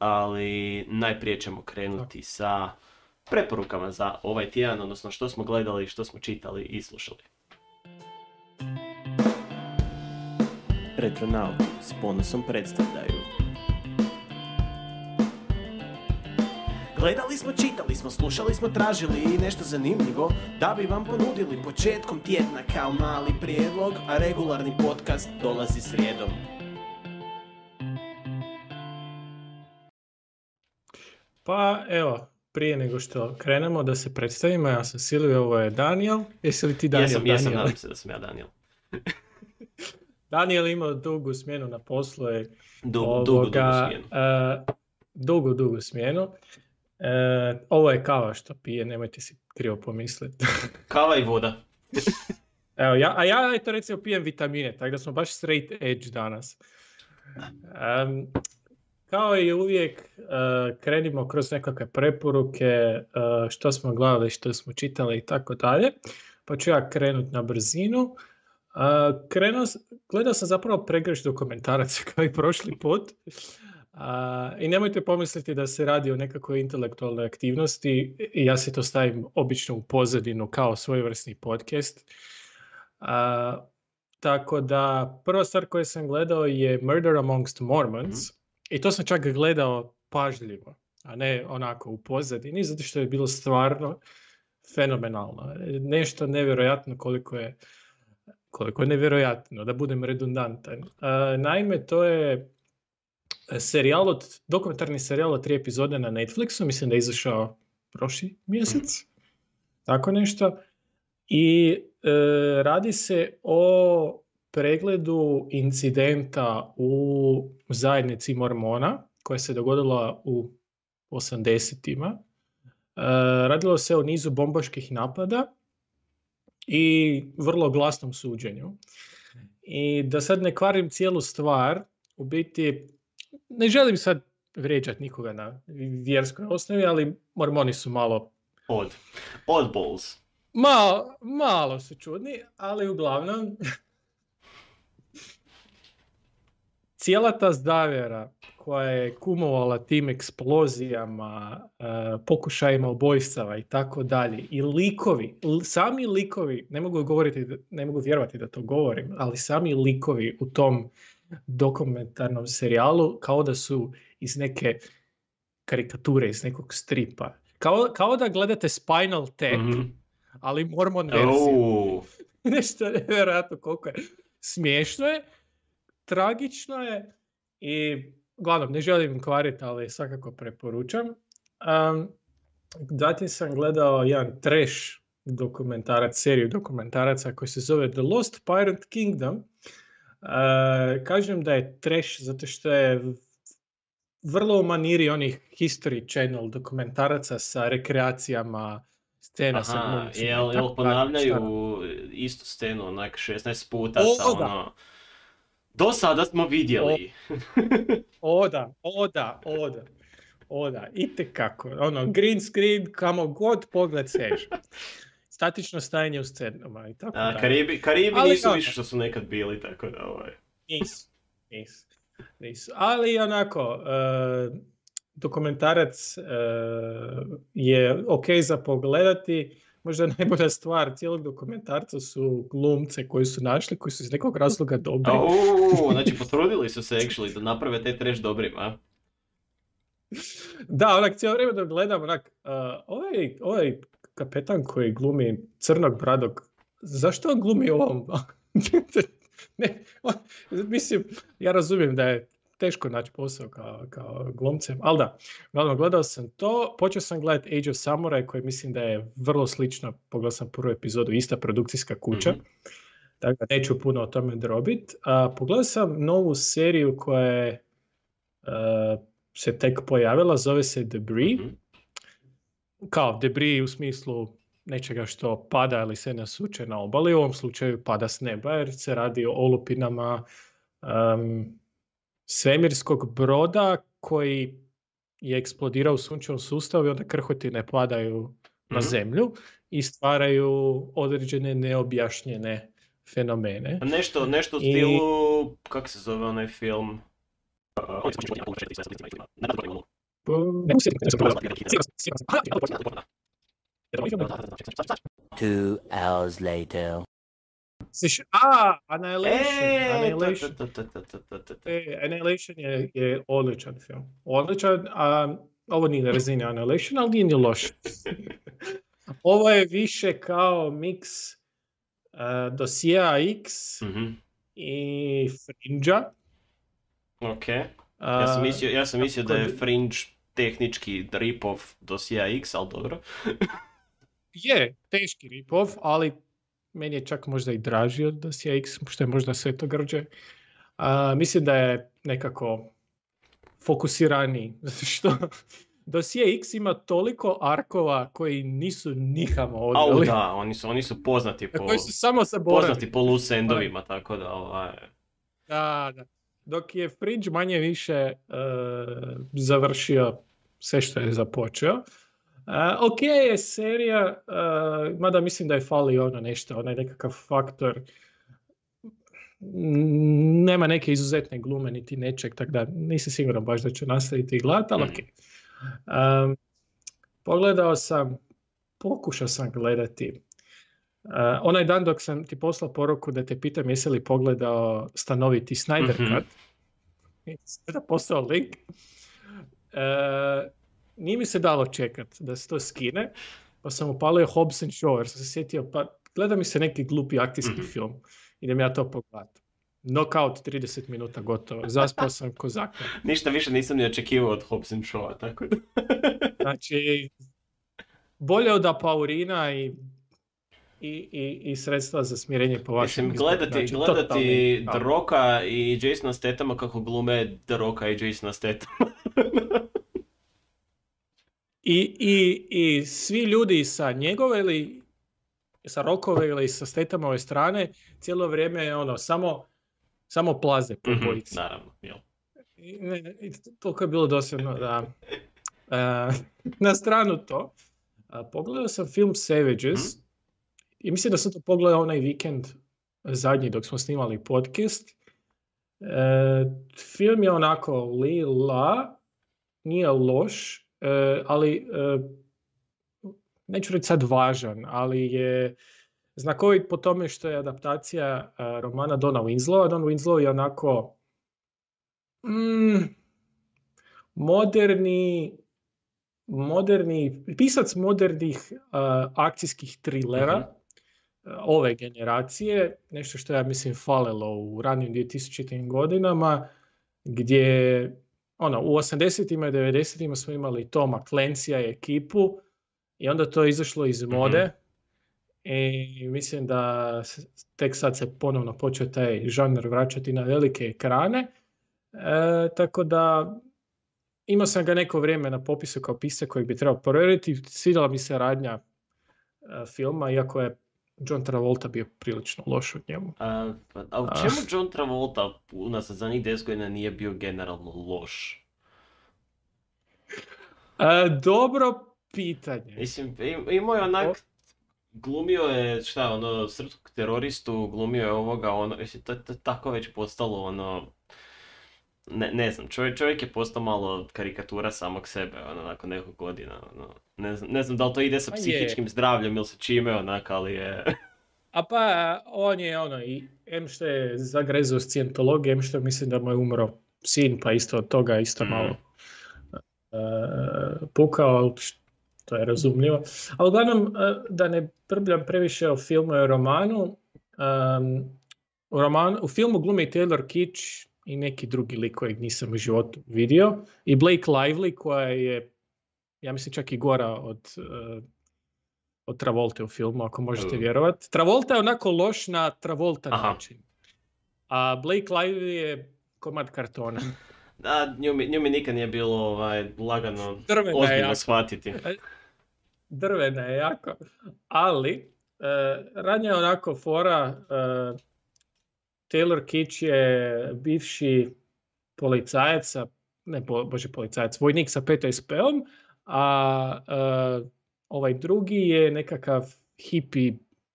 ali najprije ćemo krenuti sa preporukama za ovaj tjedan, odnosno što smo gledali, što smo čitali i slušali. Retronauti s ponosom predstavljaju. Gledali smo, čitali smo, slušali smo, tražili i nešto zanimljivo da bi vam ponudili početkom tjedna kao mali prijedlog, a regularni podcast dolazi srijedom. Pa evo, prije nego što krenemo da se predstavimo, ja sam Silvio, ovo je Daniel. Jesi li ti Daniel? Jesam, jesam, nadam se da sam ja Daniel. Daniel ima dugu smjenu na poslu. Je, dugu, ovoga, dugu, dugu smjenu. Uh, dugu, dugu smjenu. Uh, ovo je kava što pije, nemojte si krivo pomisliti. kava i voda. Evo, ja, a ja eto recimo pijem vitamine, tako da smo baš straight edge danas. Um, kao i uvijek, uh, krenimo kroz nekakve preporuke, uh, što smo gledali, što smo čitali i tako dalje. Pa ću ja krenuti na brzinu. Uh, krenuo, gledao sam zapravo pregreš dokumentaraca kao i prošli put. I nemojte pomisliti da se radi o nekakvoj intelektualnoj aktivnosti. Ja se to stavim obično u pozadinu kao svojevrsni podcast. tako da prva stvar koju sam gledao je Murder Amongst Mormons. I to sam čak gledao pažljivo, a ne onako u pozadini, zato što je bilo stvarno fenomenalno. Nešto nevjerojatno koliko je koliko je nevjerojatno, da budem redundantan. naime, to je serijal od, dokumentarni serijal od tri epizode na Netflixu, mislim da je izašao prošli mjesec, tako nešto. I e, radi se o pregledu incidenta u zajednici Mormona koja se dogodila u 80-ima. E, radilo se o nizu bombaških napada i vrlo glasnom suđenju. I da sad ne kvarim cijelu stvar, u biti ne želim sad vrijeđati nikoga na vjerskoj osnovi, ali mormoni su malo... Od. Oddballs. Malo, malo su čudni, ali uglavnom cijela ta zdavjera koja je kumovala tim eksplozijama, uh, pokušajima ubojstava i tako dalje, i likovi, sami likovi, ne mogu govoriti, ne mogu vjerovati da to govorim, ali sami likovi u tom dokumentarnom serijalu kao da su iz neke karikature, iz nekog stripa. Kao, kao da gledate Spinal Tap, mm-hmm. ali Mormon verziju. Oh. Nešto nevjerojatno koliko je smiješno je tragično je i glavno ne želim kvariti, ali svakako preporučam. Um, zatim sam gledao jedan trash dokumentarac, seriju dokumentaraca koji se zove The Lost Pirate Kingdom. Uh, kažem da je trash zato što je vrlo u maniri onih History Channel dokumentaraca sa rekreacijama, scena Aha, sa jel, jel ponavljaju istu scenu onak 16 puta o, sa ono... Do sada smo vidjeli. O, oda, oda, oda. Oda, kako. Ono, green screen, kamo god pogled seže. Statično stajanje u scenama i tako A, Karibi, Karibi Ali, nisu više što su nekad bili, tako da ovaj... Nisu, nisu. nisu. Ali onako, uh, dokumentarac uh, je ok za pogledati možda najbolja stvar cijelog dokumentarca su glumce koji su našli, koji su iz nekog razloga dobri. Oh, znači potrudili su se actually da naprave te treš dobrima. Da, onak cijelo vrijeme da gledam, onak, uh, ovaj, ovaj kapetan koji glumi crnog bradog, zašto on glumi ovom? ne, on, mislim, ja razumijem da je teško naći posao kao, kao glumcem, ali da, gledao, gledao sam to, počeo sam gledati Age of Samurai koji mislim da je vrlo slično, pogledao sam prvu epizodu, ista produkcijska kuća, mm-hmm. tako da neću puno o tome drobit. A, pogledao sam novu seriju koja je se tek pojavila, zove se Debris, mm kao debris u smislu nečega što pada ili se nasuče na obali, u ovom slučaju pada s neba jer se radi o olupinama um, svemirskog broda koji je eksplodirao u sunčevom sustavu i onda krhotine padaju na mhm. zemlju i stvaraju određene neobjašnjene fenomene. Nešto, nešto u stilu, I... kako se zove onaj film? Two hours later. Sliš, a, Annihilation. E, Annihilation. to, to, to. E, je, je odličan film. Odličan, a ovo nije na razini Annihilation, ali nije ni loš. ovo je više kao miks uh, dosija X Mhm, i Fringe-a. Ok. Ja sam mislio, ja sam mislio da je Fringe tehnički rip-off dosija X, ali dobro. Je, teški rip-off, ali meni je čak možda i draži od dosija X, što je možda sve to grđe. A, mislim da je nekako fokusiraniji, zato što dosije X ima toliko arkova koji nisu nikamo Au odveli. da, oni su, oni su poznati po, koji su samo zaboravili. poznati po loose endovima, tako da ovaj... Da, da. Dok je Fringe manje više e, završio sve što je započeo. E, ok je serija, e, mada mislim da je fali ono nešto, onaj nekakav faktor. Nema neke izuzetne glume niti nečeg, tako da nisam siguran baš da ću nastaviti gledati, ali Mm. ok. Um, pogledao sam, pokušao sam gledati Uh, onaj dan dok sam ti poslao poruku da te pitam jesi li pogledao stanoviti Snyder Mhm. Cut, i sada poslao link, uh, nije mi se dalo čekat da se to skine, pa sam upalio Hobbs and Shaw jer sam se sjetio, pa gleda mi se neki glupi akcijski Mhm. film, idem ja to pogledat. Knockout 30 minuta gotovo, zaspao sam ko zakon. Ništa više nisam ni očekivao od Hobbs and Shaw, tako da... Znači, bolje od Apaurina i, i, i, i sredstva za smirenje po vašem Mislim, gledati, Znači, gledati The. Rocka i Jasona Statama kako glume The Rocka i Jasona Statama. I, i, I svi ljudi sa njegove ili sa Rokove ili sa Statamove strane cijelo vrijeme je ono, samo, samo plaze po Mhm, bojici. Naravno, jel. I, ne, i toliko je bilo dosadno da... e, na stranu to. a, pogledao sam film Savages Mhm. i mislim da sam to pogledao onaj vikend zadnji dok smo snimali podcast. E, film je onako lila, nije loš, e, ali e, neću reći sad važan, ali je znakovit po tome što je adaptacija e, romana Dona Winslowa. Don Winslow je onako mm, moderni moderni, pisac modernih uh, akcijskih trilera Mhm. uh, ove generacije, nešto što ja mislim falilo u ranim 2000. godinama, gdje ono, u 80-ima i 90-ima smo imali Toma Clancy i ekipu i onda to je izašlo iz Mhm. mode i mislim da tek sad se ponovno počeo taj žanr vraćati na velike ekrane. E, tako da imao sam ga neko vrijeme na popisu kao pisac kojeg bi trebao provjeriti. Svidjela mi se radnja e, filma, iako je John Travolta bio prilično loš od njemu. A, pa- a u A. čemu John Travolta unazad zadnjih 10 godina nije bio generalno loš? E, dobro pitanje. Mislim, im- imao je onak, glumio je, šta, ono, srpskog teroristu, glumio je ovoga, ono, mislim, to je tako već postalo, ono, ne, ne znam, čovjek, čovjek je postao malo karikatura samog sebe, ono, nakon nekog godina, ono, ne znam, ne znam da li to ide sa je. psihičkim zdravljem ili sa čime, onak, ali je, A pa on je ono, i em što je zagrezao scijentologiju, em što mislim da mu je umro sin, pa isto od toga isto Mhm. malo e, pukao, to je razumljivo. A uglavnom, e, da ne brbljam previše o filmu i romanu, em, u, romanu, u filmu glumi Taylor Kitsch i neki drugi lik kojeg nisam u životu vidio i Blake Lively koja je, ja mislim čak i gora od, e, od Travolte u filmu, ako možete Uh. vjerovati. Travolta je onako loš na Travolta Aha. način. A Blake Lively je komad kartona. da, nju mi, nju mi nikad nije bilo, ovaj, lagano, Drvena je ozbiljno jako. shvatiti. Drvena je jako. Ali, e, radnja je onako fora, e, Taylor Kitsch je bivši policajac, ne bo, bože policajac, vojnik sa PTSP-om, a e, ovaj drugi je nekakav hipi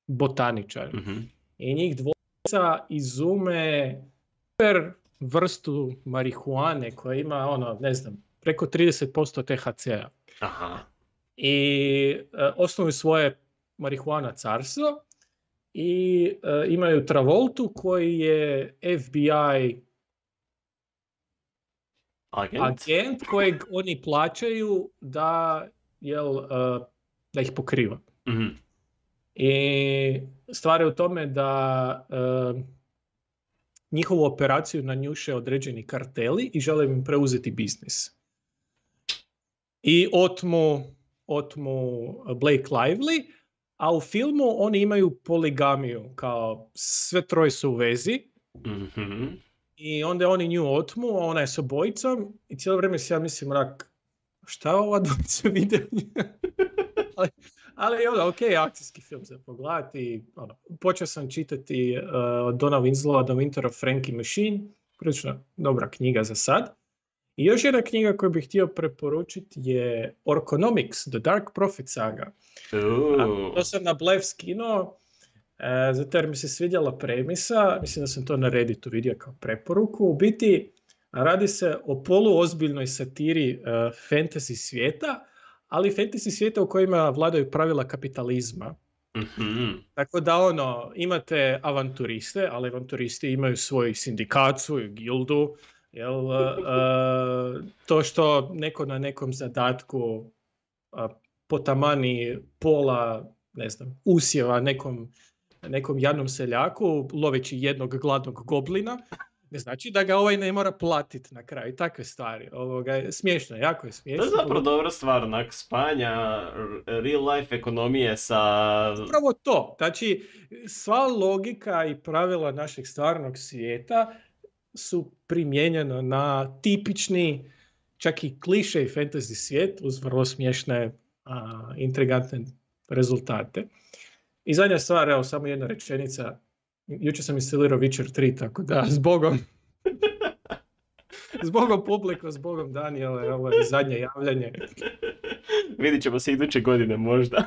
botaničar. Mhm. I njih dvojica izume super vrstu marihuane koja ima ono, ne znam, preko 30% THC-a. Aha. I e, osnuju svoje marihuana carstvo i e, imaju Travoltu koji je FBI Agent. agent kojeg oni plaćaju da, jel, e, da ih pokriva. Mhm. I stvar je u tome da e, njihovu operaciju nanjuše određeni karteli i žele im preuzeti biznis. I otmu, otmu Blake Lively, a u filmu oni imaju poligamiju, kao sve troje su u vezi Mhm. i onda oni nju otmu, a ona je s obojicom i cijelo vrijeme si ja mislim, rak, šta ova dvojica vide? ali, ali ono, ok, akcijski film za pogledati. Ono, počeo sam čitati uh, od Dona Winslova The Winter of Frankie Machine, prilično dobra knjiga za sad. I još jedna knjiga koju bih htio preporučiti je Orconomics, The Dark Prophet Saga. To sam na Blev skinuo, e, zato jer mi se svidjela premisa, mislim da sam to na Redditu vidio kao preporuku. U biti radi se o poluozbiljnoj satiri e, fantasy svijeta, ali fantasy svijeta u kojima vladaju pravila kapitalizma. Mhm. Tako da ono, imate avanturiste, ali avanturisti imaju svoj sindikat, svoju gildu, jel, e, e, to što neko na nekom zadatku potamani pola, ne znam, usjeva nekom, nekom jadnom seljaku, loveći jednog gladnog goblina, ne znači da ga ovaj ne mora platiti na kraju. Takve stvari. Ovoga, smiješno, je, jako je To smiješno. je zapravo dobra stvar, onak, spajanja r- real life ekonomije sa... Upravo to. Znači, sva logika i pravila našeg stvarnog svijeta su primijenjena na tipični, čak i kliše i fantasy svijet uz vrlo smiješne, a, intrigantne rezultate. I zadnja stvar, evo, samo jedna rečenica. Jučer sam instalirao Witcher 3, tako da, zbogom. zbogom publiko, zbogom Daniele, ovo je zadnje javljanje. Vidit ćemo se iduće godine možda.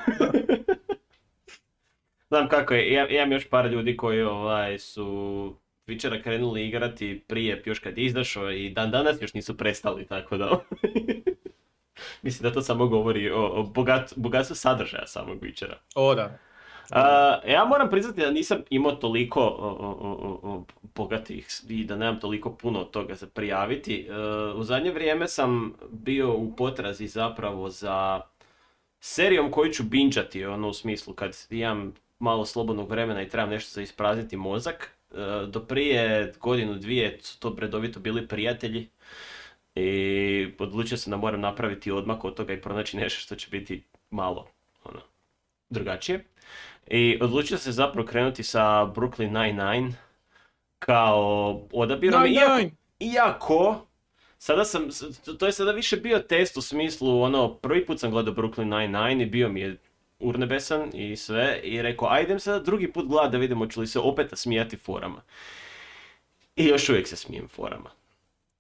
Znam kako je, ja, imam još par ljudi koji ovaj, su Witchera krenuli igrati prije, još kad je izašao i dan danas još nisu prestali, tako da... Mislim da to samo govori o, o bogat, bogatstvu sadržaja samog Witchera. O, da. A, ja moram priznati da nisam imao toliko o, o, bogatih i da nemam toliko puno toga za prijaviti. E, u zadnje vrijeme sam bio u potrazi zapravo za serijom koju ću binđati, ono u smislu kad imam malo slobodnog vremena i trebam nešto za isprazniti mozak. E, do prije godinu dvije su to redovito bili prijatelji i odlučio sam da moram napraviti odmak od toga i pronaći nešto što će biti malo ono, drugačije. I odlučio se zapravo krenuti sa Brooklyn Nine-Nine kao odabirom. Nine, Iako, nine. iako, sada sam, to je sada više bio test u smislu, ono, prvi put sam gledao Brooklyn Nine-Nine i bio mi je urnebesan i sve i rekao, ajdem sada drugi put gledat da vidimo ću li se opet smijati forama. I još uvijek se smijem forama.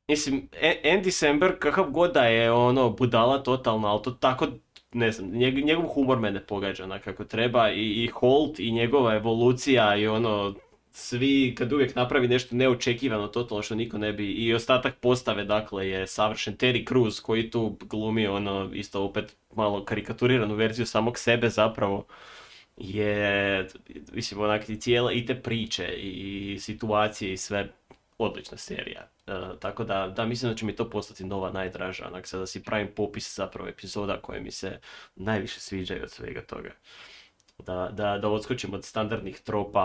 Mislim, A- Andy Samberg, kakav god da je ono budala totalna, ali to tako, ne znam, njeg- njegov humor me ne pogađa onak kako treba i, i Holt i njegova evolucija i ono, svi kad uvijek napravi nešto neočekivano totalno što niko ne bi i ostatak postave dakle je savršen Terry Crews koji tu glumi ono isto opet malo karikaturiranu verziju samog sebe zapravo je mislim onak i cijela i te priče i situacije i sve odlična serija. E, tako da, da, mislim da će mi to postati nova najdraža, onak sada si pravim popis zapravo epizoda koje mi se najviše sviđaju od svega toga. Da, da, da odskočim od standardnih tropa,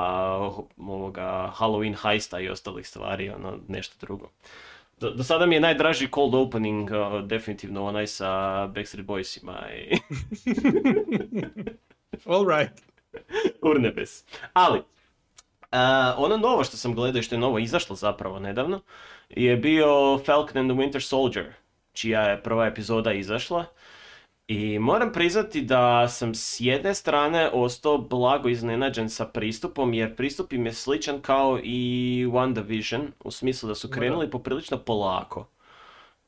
ovoga Halloween heista i ostalih stvari, ono, nešto drugo. Do, do sada mi je najdraži cold opening uh, definitivno onaj sa Backstreet Boysima i All right. urnebes. Ali, uh, ono novo što sam gledao i što je novo izašlo zapravo nedavno je bio Falcon and the Winter Soldier, čija je prva epizoda izašla. I moram priznati da sam s jedne strane ostao blago iznenađen sa pristupom, jer pristup im je sličan kao i WandaVision, u smislu da su krenuli poprilično polako.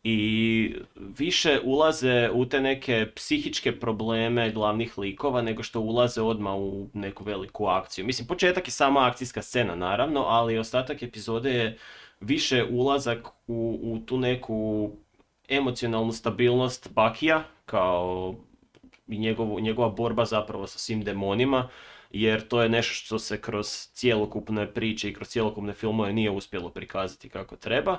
I više ulaze u te neke psihičke probleme glavnih likova nego što ulaze odmah u neku veliku akciju. Mislim, početak je sama akcijska scena naravno, ali ostatak epizode je više ulazak u, u tu neku emocionalnu stabilnost Bakija, kao i njegovu, njegova borba zapravo sa svim demonima, jer to je nešto što se kroz cjelokupne priče i kroz cjelokupne filmove nije uspjelo prikazati kako treba.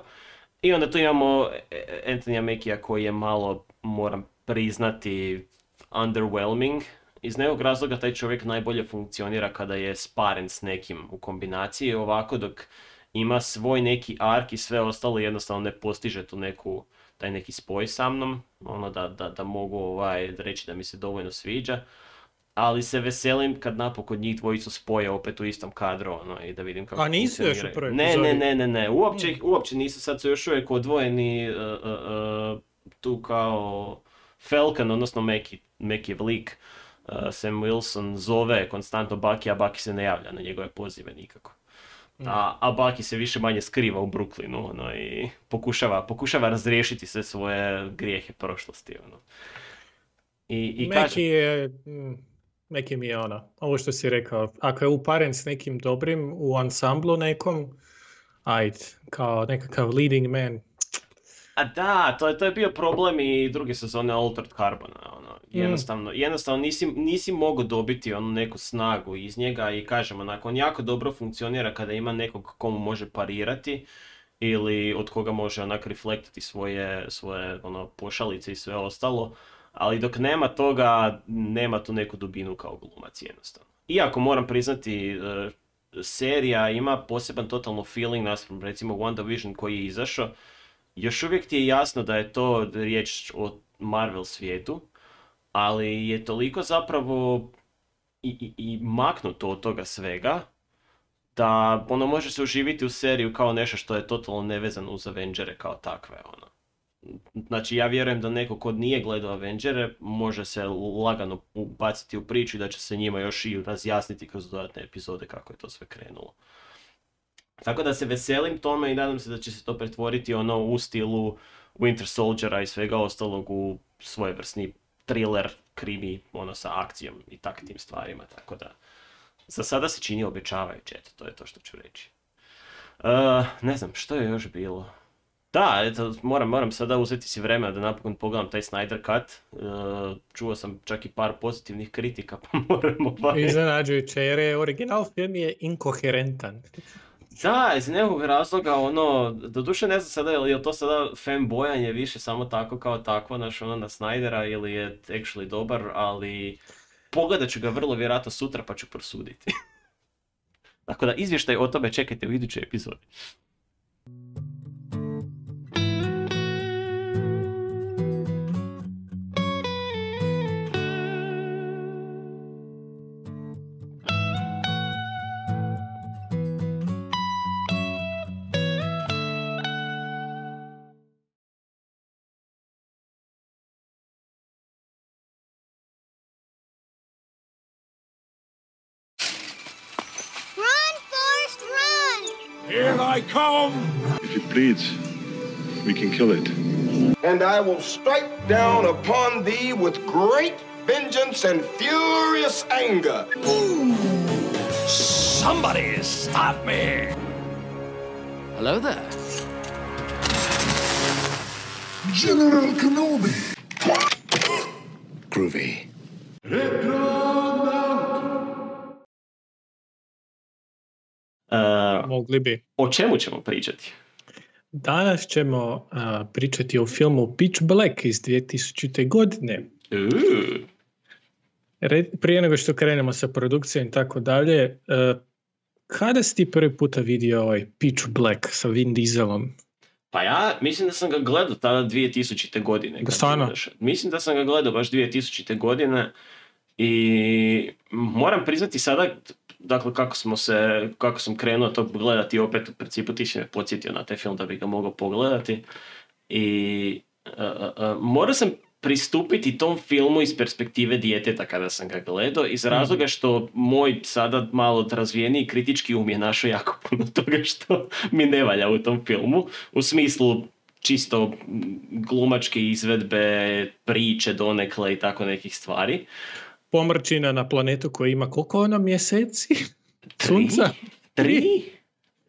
I onda tu imamo e, Anthony Makija koji je malo, moram priznati, underwhelming. Iz nekog razloga taj čovjek najbolje funkcionira kada je sparen s nekim u kombinaciji, ovako dok ima svoj neki ark i sve ostalo jednostavno ne postiže tu neku, taj neki spoj sa mnom, ono da, da, da mogu ovaj, reći da mi se dovoljno sviđa. Ali se veselim kad napokon njih dvojicu spoje opet u istom kadru ono, i da vidim kako A nisu još u prvoj Ne, ne, ne, ne, ne, uopće, uopće nisu, sad su još uvijek odvojeni uh, uh, uh, tu kao Falcon, odnosno Meki, Mekijev lik. Uh, Sam Wilson zove konstantno Bucky, a Bucky se ne javlja na njegove pozive nikako. A, a Bucky se više manje skriva u Brooklynu ono, i pokušava, pokušava razriješiti sve svoje grijehe prošlosti. Ono. I, i Meki je, mm, Meki mi je ono, ovo što si rekao, ako je uparen s nekim dobrim u ansamblu nekom, ajde, kao nekakav leading man. a da, to je, to je bio problem i druge sezone Altered Carbona. Ono. Mm. Jednostavno, jednostavno nisi, nisi mogao dobiti onu neku snagu iz njega i kažem, onako, on jako dobro funkcionira kada ima nekog komu može parirati ili od koga može onak reflektati svoje, svoje ono, pošalice i sve ostalo. Ali dok nema toga, nema tu neku dubinu kao glumac jednostavno. Iako moram priznati, e, serija ima poseban totalno feeling naspram recimo WandaVision koji je izašao. Još uvijek ti je jasno da je to riječ o Marvel svijetu, ali je toliko zapravo i, i, i maknuto od toga svega, da ono može se uživiti u seriju kao nešto što je totalno nevezano uz Avengere kao takve. Ono. Znači ja vjerujem da neko ko nije gledao Avengere može se lagano ubaciti u priču i da će se njima još i razjasniti kroz dodatne epizode kako je to sve krenulo. Tako da se veselim tome i nadam se da će se to pretvoriti ono u stilu Winter Soldiera i svega ostalog u svojevrsni thriller, krimi, ono sa akcijom i tak tim stvarima, tako da za sada se čini obećavajuće, eto, to je to što ću reći. E, ne znam, što je još bilo? Da, eto, moram, moram sada uzeti si vremena da napokon pogledam taj Snyder Cut. E, čuo sam čak i par pozitivnih kritika, pa moram ovaj... Iznenađujuće, jer je original film je inkoherentan. Da, iz nekog razloga, ono, doduše ne znam sada je li je to sada fanbojanje više samo tako kao takvo, znaš, ono na Snydera ili je actually dobar, ali pogledat ću ga vrlo vjerojatno sutra pa ću prosuditi. Tako da izvještaj o tome čekajte u idućoj epizodi. If it bleeds, we can kill it. And I will strike down upon thee with great vengeance and furious anger. Somebody stop me! Hello there. General Kenobi! Groovy. E, Mogli bi. o čemu ćemo pričati? Danas ćemo a, pričati o filmu Pitch Black iz 2000. godine. Re- prije nego što krenemo sa produkcijom i tako dalje, kada si ti prvi puta vidio ovaj Pitch Black sa Vin Dieselom? Pa ja mislim da sam ga gledao tada 2000. godine. Stvarno? izašao. Mislim da sam ga gledao baš 2000. godine i moram priznati sada, dakle kako smo se, kako sam krenuo to gledati opet u principu ti si me podsjetio na taj film da bi ga mogao pogledati i uh, uh, morao sam pristupiti tom filmu iz perspektive djeteta kada sam ga gledao iz razloga što moj sada malo razvijeniji kritički um je našao jako puno toga što mi ne valja u tom filmu u smislu čisto glumačke izvedbe, priče donekle i tako nekih stvari. Pomrčina na planetu koji ima koliko ono mjeseci? Tri? Sunca? Tri?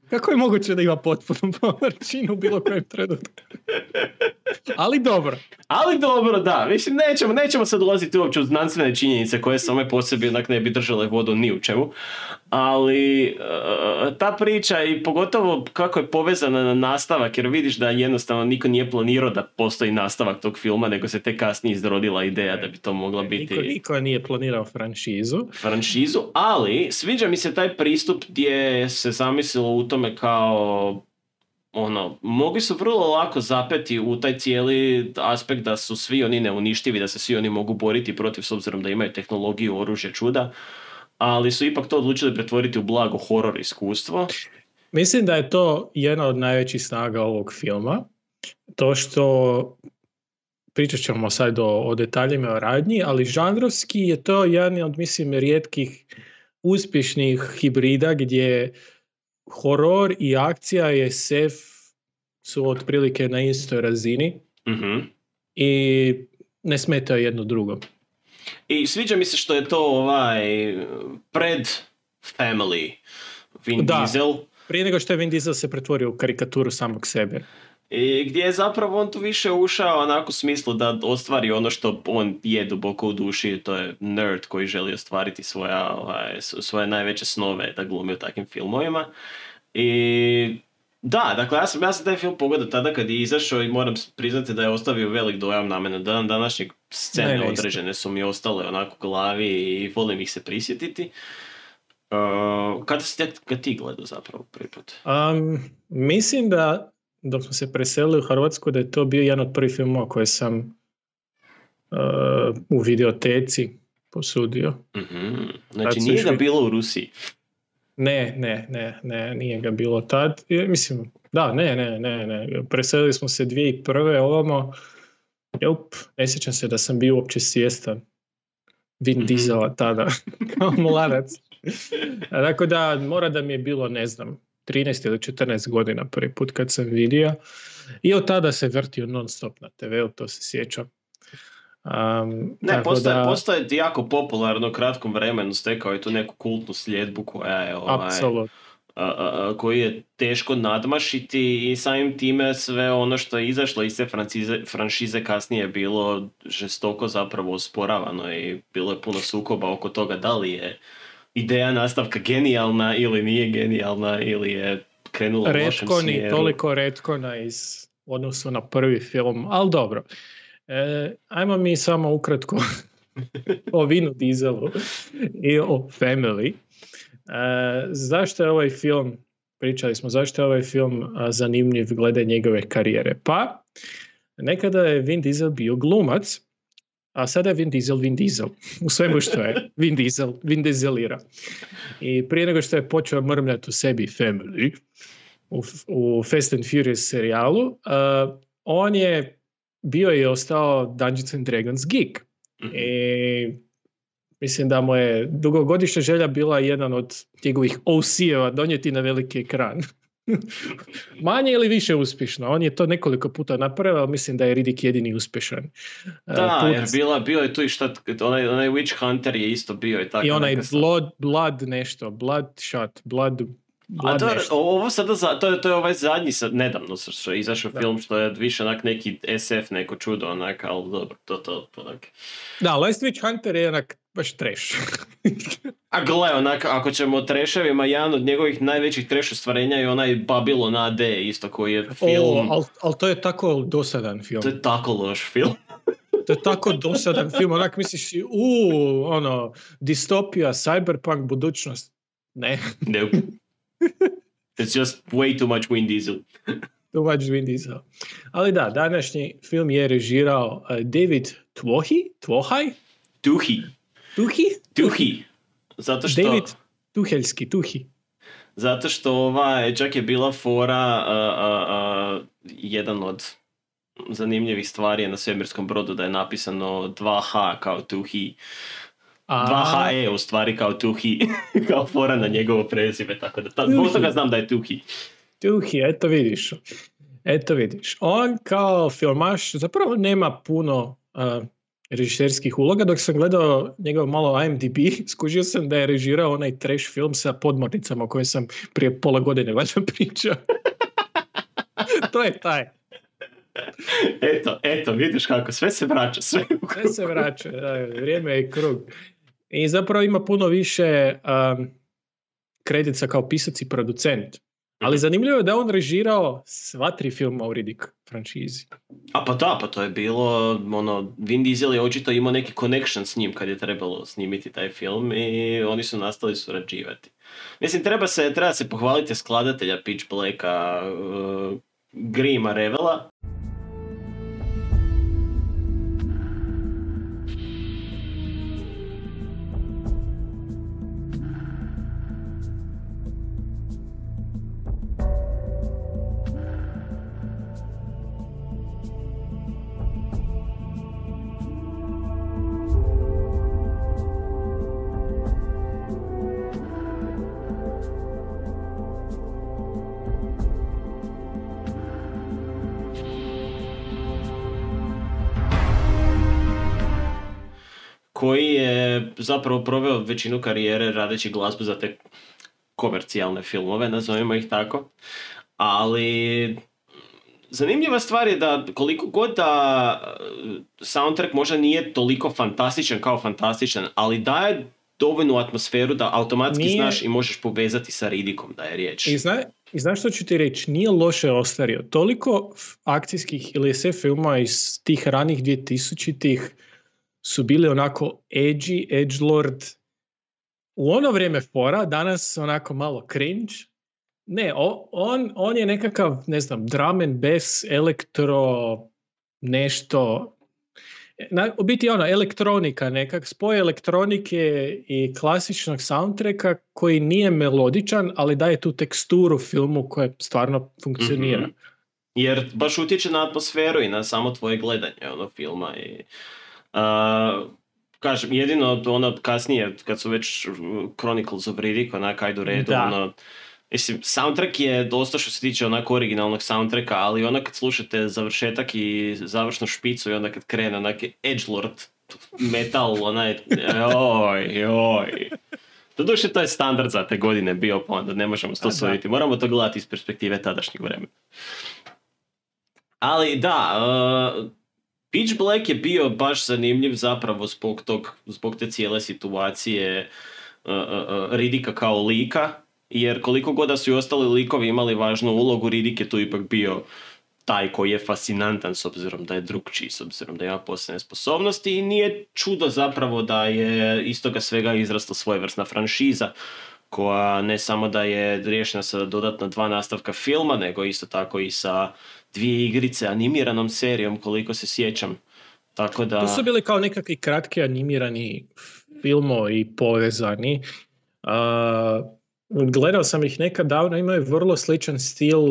Kako je moguće da ima potpunu površinu u bilo kojem trenutku? Ali dobro. Ali dobro, da, mislim, nećemo, nećemo sad ulaziti uopće u znanstvene činjenice koje same po sebi onak ne bi držale vodu ni u čemu, ali e, ta priča i pogotovo kako je povezana na nastavak, jer vidiš da jednostavno niko nije planirao da postoji nastavak tog filma, nego se tek kasnije izrodila ideja da bi to mogla biti Niko, niko nije planirao franšizu. franšizu, ali sviđa mi se taj pristup gdje se zamislilo u tome kao ono, mogli su vrlo lako zapeti u taj cijeli aspekt da su svi oni neuništivi, da se svi oni mogu boriti protiv s obzirom da imaju tehnologiju, oružje, čuda, ali su ipak to odlučili pretvoriti u blago horor iskustvo. Mislim da je to jedna od najvećih snaga ovog filma. To što pričat ćemo sad o, o detaljima o radnji, ali žanrovski je to jedan od, mislim, rijetkih uspješnih hibrida gdje horor i akcija je sef su otprilike na istoj razini Mhm. i ne smetaju jedno drugo. I sviđa mi se što je to ovaj pred Family Vin Da. Diesel. Prije nego što je Vin Diesel se pretvorio u karikaturu samog sebe. I gdje je zapravo on tu više ušao onako u smislu da ostvari ono što on je duboko u duši, to je nerd koji želi ostvariti svoja, ovaj, svoje najveće snove da glumi u takvim filmovima. I da, dakle ja sam, ja sam taj film pogledao tada kad je izašao i moram priznati da je ostavio velik dojam na mene. Dan današnjeg scene Ne, određene su mi ostale onako u glavi i volim ih se prisjetiti. Uh, kada si te- kad ti gledao zapravo prvi put? Um, mislim da dok smo se preselili u Hrvatsku da je to bio jedan od prvih filmova koje sam uh, u videoteci posudio. Mhm. Znači nije ga bilo u Rusiji. Ne, ne, ne, ne, nije ga bilo tad. I, Mislim, da, ne, ne, ne, ne. Preselili smo se 2001. ovamo. Jup, ne sjećam se da sam bio uopće svjestan Vin Mhm. Diesela tada, kao mladac. Tako da, mora da mi je bilo, ne znam, 13 ili 14 godina prvi put kad sam vidio. I od tada se vrtio non stop na TV-u, to se sjećam. Um, Ne, postaje, da- postaje jako popularno u kratkom vremenu, stekao je tu neku kultnu sljedbu koja je ovaj, koju je teško nadmašiti i samim time sve ono što je izašlo iz te francize, franšize kasnije je bilo žestoko zapravo usporavano i bilo je puno sukoba oko toga da li je ideja nastavka genijalna ili nije genijalna ili je krenula u retkoni, smjeru. toliko retkona iz u odnosu na prvi film, ali dobro. E, ajmo mi samo ukratko o Vinu Dieselu i o Family. E, zašto je ovaj film, pričali smo, zašto je ovaj film a, zanimljiv glede njegove karijere? Pa, nekada je Vin Diesel bio glumac, a sada je Vin Diesel Vin Diesel. U svemu što je Vin Diesel, Vin Dieselira. I prije nego što je počeo mrmljati u sebi Family, u, u Fast and Furious serijalu, uh, on je bio i ostao Dungeons and Dragons geek. Mhm. I mislim da mu je dugogodišnja želja bila jedan od njegovih OC-eva donijeti na veliki ekran. Manje ili više uspješno. On je to nekoliko puta napravio, ali mislim da je Riddick jedini uspješan. Uh, Da, put- jer bila, bio je tu i šta, onaj, onaj Witch Hunter je isto bio i tako. I onaj blood, blood nešto, blood shot, blood, A to, nešto. ovo sada, za, to, je, to je ovaj zadnji, sad, nedavno što je izašao Da. film, što je više onak neki SF, neko čudo, onak, ali dobro, to, to, to onak. Da, Last Witch Hunter je onak baš trash. A gle, onak, ako ćemo o treševima, jedan od njegovih najvećih treš ostvarenja je onaj Babylon AD, isto koji je film, ali al to je tako dosadan film. to je tako loš film. To je tako dosadan film, onak misliš u, ono, distopija, cyberpunk, budućnost. Ne, Nope. It's just way too much Vin Diesel. too much Vin Diesel. Ali da, današnji film je režirao uh, David Twohy, Twohaj, Tuhi, Tuhi? Tuhi. Zato što... David Tuheljski, Tuhi. Zato što ovaj, čak je bila fora, a, a, a, jedan od zanimljivih stvari je na svemirskom brodu da je napisano 2H kao tu he. A, 2HE u stvari kao tu he. kao fora na njegovo prezime, tako da ta, zbog toga znam da je tu he. Tuhi, eto vidiš. Eto vidiš. On kao filmaš zapravo nema puno uh, režiserskih uloga. Dok sam gledao njegov malo IMDb, skužio sam da je režirao onaj trash film sa podmornicama o kojem sam prije pola godine valjda pričao. to je taj. Eto, eto, vidiš kako, sve se vraća, sve u Sve se vraća, da, vrijeme je krug. I zapravo ima puno više um, kredica kao pisac i producent. Ali zanimljivo je da je on režirao sva tri filma u Riddick franšizi. A pa da, pa to je bilo, ono, Vin Diesel je očito imao neki connection s njim kad je trebalo snimiti taj film i oni su nastali surađivati. Mislim, treba se, treba se pohvaliti skladatelja Pitch Blacka, uh, Grima Revela. Zapravo proveo većinu karijere radeći glazbu za te komercijalne filmove, nazovimo ih tako. Ali zanimljiva stvar je da koliko god da e, soundtrack možda nije toliko fantastičan kao fantastičan, ali daje dovoljnu atmosferu da automatski Nije- znaš i možeš povezati sa Ridikom da je riječ. I, zna, I znaš što ću ti reći? Nije loše ostario. Toliko akcijskih ili SF filma iz tih ranih 2000-ih su bili onako edgy, edgelord. U ono vrijeme fora, danas onako malo cringe. Ne, on, on je nekakav, ne znam, drum and bass, elektro, nešto, na, u biti ono, elektronika, nekak spoj elektronike i klasičnog soundtracka koji nije melodičan, ali daje tu teksturu filmu koja stvarno funkcionira. Mhm. Jer baš utječe na atmosferu i na samo tvoje gledanje ono filma i a, kažem, jedino ono kasnije kad su već uh, Chronicles of Riddick onak ajde u redu, Da. ono Mislim, soundtrack je dosta što se tiče onak originalnog soundtracka, ali onda kad slušate završetak i završnu špicu i onda kad krene onak edgelord metal, onaj, joj, joj. Doduše, to je standard za te godine bio, pa onda ne možemo to suditi. Moramo to gledati iz perspektive tadašnjeg vremena. Ali da, uh, Pitch Black je bio baš zanimljiv zapravo zbog, tog, zbog te cijele situacije uh, uh, Ridika kao lika, jer koliko god da su i ostali likovi imali važnu ulogu, Ridik je tu ipak bio taj koji je fascinantan s obzirom da je drugčiji, s obzirom da ima posebne sposobnosti i nije čudo zapravo da je iz toga svega izrasla svojevrsna franšiza koja ne samo da je riješena sa dodatna dva nastavka filma, nego isto tako i sa dvije igrice animiranom serijom koliko se sjećam. Tako da... To su bili kao nekakvi kratki animirani filmovi povezani. A, gledao sam ih nekad davno, imaju vrlo sličan stil,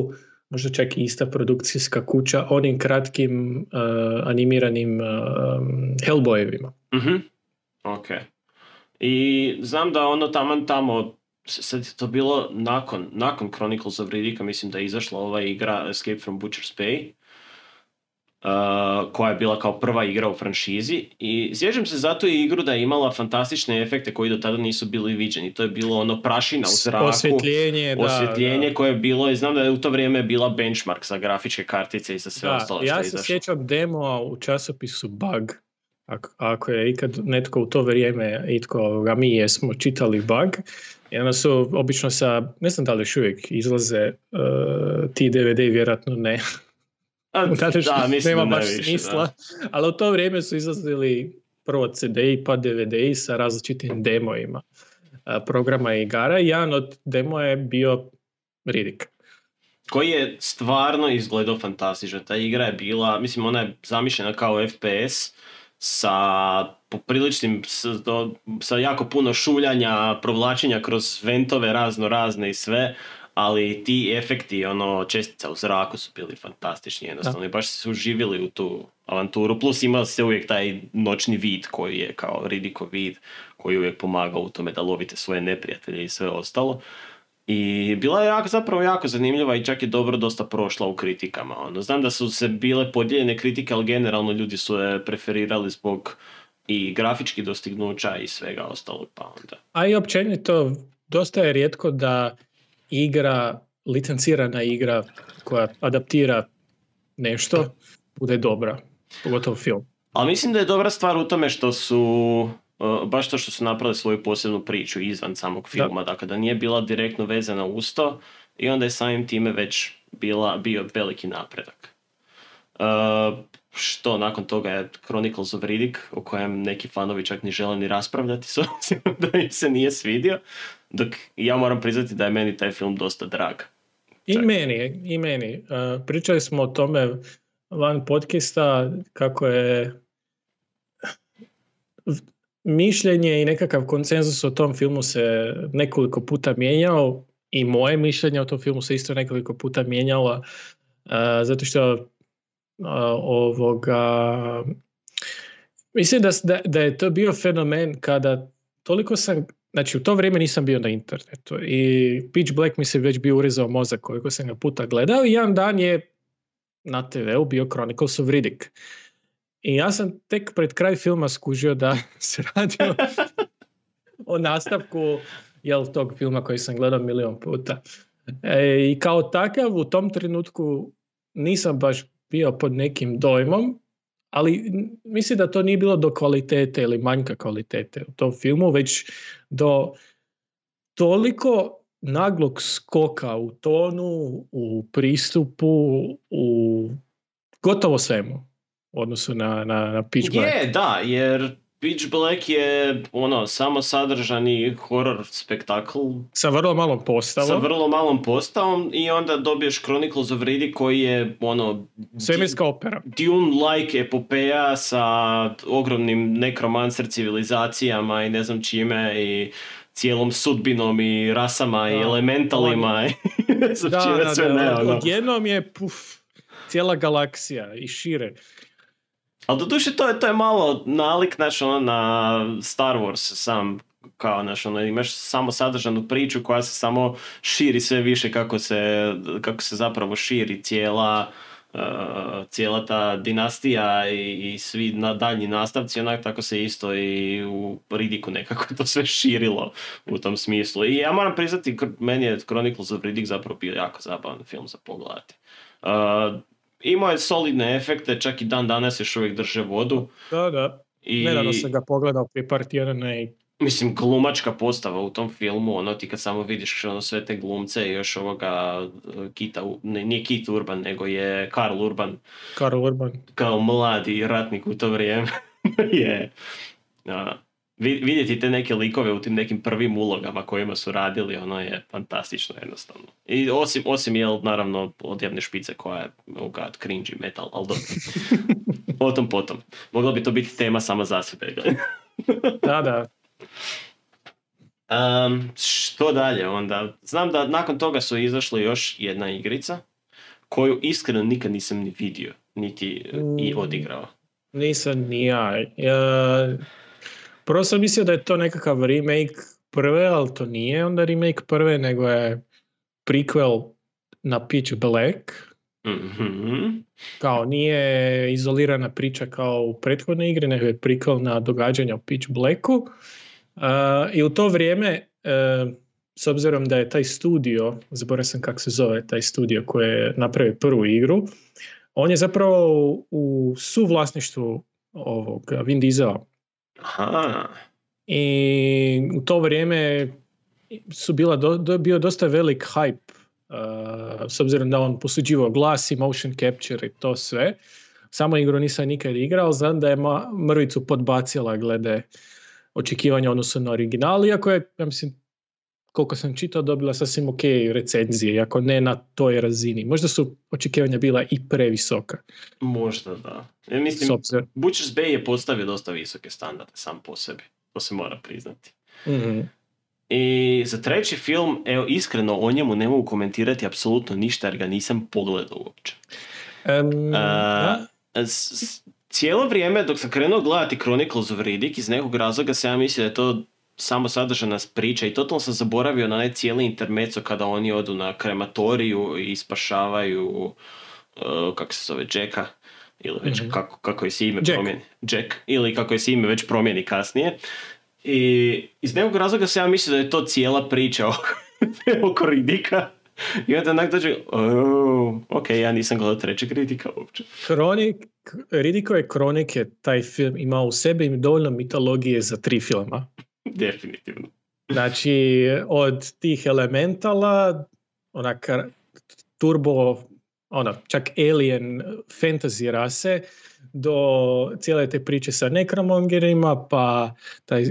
možda čak i ista produkcijska kuća, onim kratkim a, animiranim a, Hellboyevima. Mhm. Ok. I znam da ono taman tamo, sad je to bilo nakon, nakon Chronicles of Riddicka, mislim da je izašla ova igra Escape from Butcher's Bay, uh, koja je bila kao prva igra u franšizi i sjećam se zato i igru da je imala fantastične efekte koji do tada nisu bili viđeni. To je bilo ono prašina u zraku. Osvjetljenje, da. osvjetljenje da. koje je bilo i znam da je u to vrijeme bila benchmark za grafičke kartice i za sve Da, ostalo što ja se izašlo. sjećam demoa u časopisu Bug. Ako, ako je ikad netko u to vrijeme, itko, a mi jesmo čitali Bug, i onda su obično sa, ne znam da li još uvijek izlaze uh, ti DVD, vjerojatno ne. A, da, mislim nema da ne baš više, smisla. Ali u to vrijeme su izlazili prvo CD pa DVD sa različitim demoima a, programa i igara. Jedan od demo je bio Riddick. koji je stvarno izgledao fantastično. Ta igra je bila, mislim ona je zamišljena kao FPS sa popriličnim, sa jako puno šuljanja, provlačenja kroz ventove razno razne i sve, ali ti efekti, ono, čestica u zraku su bili fantastični jednostavno. I baš su uživjeli u tu avanturu, plus ima se uvijek taj noćni vid koji je kao Ridikov vid, koji uvijek pomaga u tome da lovite svoje neprijatelje i sve ostalo. I bila je jako, zapravo jako zanimljiva i čak je dobro dosta prošla u kritikama. Ono, znam da su se bile podijeljene kritike, ali generalno ljudi su je preferirali zbog i grafičkih dostignuća i svega ostalog, pa onda. A i općenito, dosta je rijetko da igra, licencirana igra koja adaptira nešto, bude dobra. Pogotovo film. Ali mislim da je dobra stvar u tome što su uh, baš to što su napravili svoju posebnu priču izvan samog filma, dakle da nije bila direktno vezana uz to i onda je samim time već bila, bio veliki napredak. Uh, što nakon toga je Chronicles of Riddick, o kojem neki fanovi čak ni žele ni raspravljati, s obzirom da im se nije svidio, dok ja moram priznati da je meni taj film dosta drag. I Čak. meni, i meni. Uh, pričali smo o tome van podcasta kako je mišljenje i nekakav konsenzus o tom filmu se nekoliko puta mijenjao i moje mišljenje o tom filmu se isto nekoliko puta mijenjalo uh, zato što uh, ovoga mislim da, da je to bio fenomen kada toliko sam Znači, u to vrijeme nisam bio na internetu i Pitch Black mi se već bio urezao mozak koliko sam ga puta gledao i jedan dan je na TV-u bio Chronicles of Riddick. I ja sam tek pred kraj filma skužio da se radi o, o nastavku jel, tog filma koji sam gledao milion puta. E, I kao takav u tom trenutku nisam baš bio pod nekim dojmom, ali mislim da to nije bilo do kvalitete ili manjka kvalitete u tom filmu, već do toliko naglog skoka u tonu, u pristupu, u gotovo svemu odnosu na, na, na Pitch Black. Je, da, jer Pitch Black je ono, samo sadržani horror spektakl Sa vrlo malom postavom. sa vrlo malom postavom i onda dobiješ Chronicles of Riddick koji je ono Svemirska opera. Dune-like epopeja sa ogromnim nekromancer civilizacijama i ne znam čime i cijelom sudbinom i rasama i Da. elementalima i znam Da, da, da, ono. odjednom je puf, cijela galaksija i šire. Ali doduše to je, to je malo nalik znaš, ono, na Star Wars sam kao znaš, ono, imaš samo sadržanu priču koja se samo širi sve više kako se, kako se zapravo širi cijela uh, cijela ta dinastija i, i svi na daljnji nastavci, onak tako se isto i u Ridiku nekako to sve širilo u tom smislu. I ja moram priznati, meni je Chronicles of Riddick zapravo bio jako zabavan film za pogledati. Uh, imao je solidne efekte, čak i dan danas još uvijek drže vodu. Da, da. I, Nedavno sam ga pogledao prije par tjedana i mislim, glumačka postava u tom filmu, ono ti kad samo vidiš ono sve te glumce i još ovoga uh, Kita, ne, nije Kit Urban, nego je Karl Urban, Karl Urban. kao mladi ratnik u to vrijeme, je vi- vidjeti te neke likove u tim nekim prvim ulogama kojima su radili, ono je fantastično jednostavno. I osim, osim jel, naravno, odjavne špice koja je, oh god, cringy metal, ali dobro. o tom potom. Mogla bi to biti tema sama za sebe. Da, da. Um, što dalje onda? Znam da nakon toga su izašla još jedna igrica koju iskreno nikad nisam ni vidio, niti i Mm. odigrao. Nisam ni ja. ja. Prvo sam mislio da je to nekakav remake prve, ali to nije onda remake prve, nego je prequel na Pitch Black. Mhm. Kao nije izolirana priča kao u prethodnoj igri, nego je prequel na događanja u Pitch Blacku. Uh, I u to vrijeme, uh, s obzirom da je taj studio, zaboravio sam kako se zove taj studio koji je napravio prvu igru, on je zapravo u, u suvlasništvu ovog Vin Diesela. Aha. I u to vrijeme su bila do, do- bio dosta velik hype uh, s obzirom da on posuđivao glas i motion capture i to sve. Samo igru nisam nikad igrao, znam da je ma, mrvicu podbacila glede očekivanja u odnosu na original, iako je, ja mislim, koliko sam čitao, dobila sasvim ok recenzije, iako ne na toj razini. Možda su očekivanja bila i previsoka. Možda da. Ja mislim, obzirom. Butcher's Bay je postavio dosta visoke standarde sam po sebi. To se mora priznati. Mhm. I za treći film, evo iskreno o njemu ne mogu komentirati apsolutno ništa jer ga nisam pogledao uopće. Em, da. S- s- cijelo vrijeme dok sam krenuo gledati Chronicles of Riddick, iz nekog razloga sam ja mislio da je to samo sadržana priča i totalno sam zaboravio na onaj cijeli intermeco kada oni odu na krematoriju i spašavaju uh, kako se zove, Jacka ili već Mhm. kako, kako je se ime Jack. promijeni. Jack. Ili kako je se ime već promijeni kasnije. I iz nekog razloga sam ja mislio da je to cijela priča oko, oko Ridika. I onda onak dođe, oh, ok, ja nisam gledao trećeg Ridika uopće. Kronik, Ridikove kronike, taj film ima u sebi dovoljno mitologije za tri filma. Definitivno. Znači, od tih elementala, onak turbo, ono, čak alien fantasy rase, do cijele te priče sa nekromongerima, pa taj,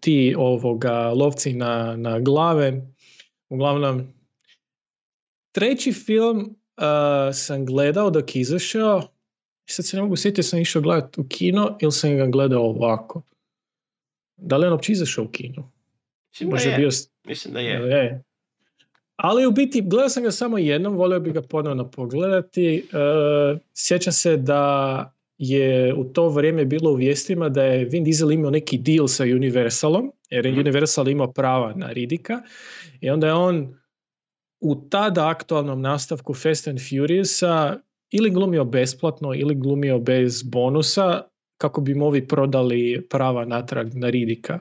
ti ovoga lovci na, na glave. Uglavnom, treći film uh, sam gledao dok je izašao, sad se ne mogu sjetiti, sam išao gledati u kino ili sam ga gledao ovako. Da li on uopće izašao u kinu? Mislim da Možda je je. bio... Mislim da je. je. Ali u biti, gledao sam ga samo jednom, volio bi ga ponovno pogledati. E, sjećam se da je u to vrijeme bilo u vijestima da je Vin Diesel imao neki deal sa Universalom, jer je Mhm. Universal imao prava na Ridika i onda je on u tada aktualnom nastavku Fast and Furiousa ili glumio besplatno ili glumio bez bonusa kako bi mu ovi prodali prava natrag na Ridika.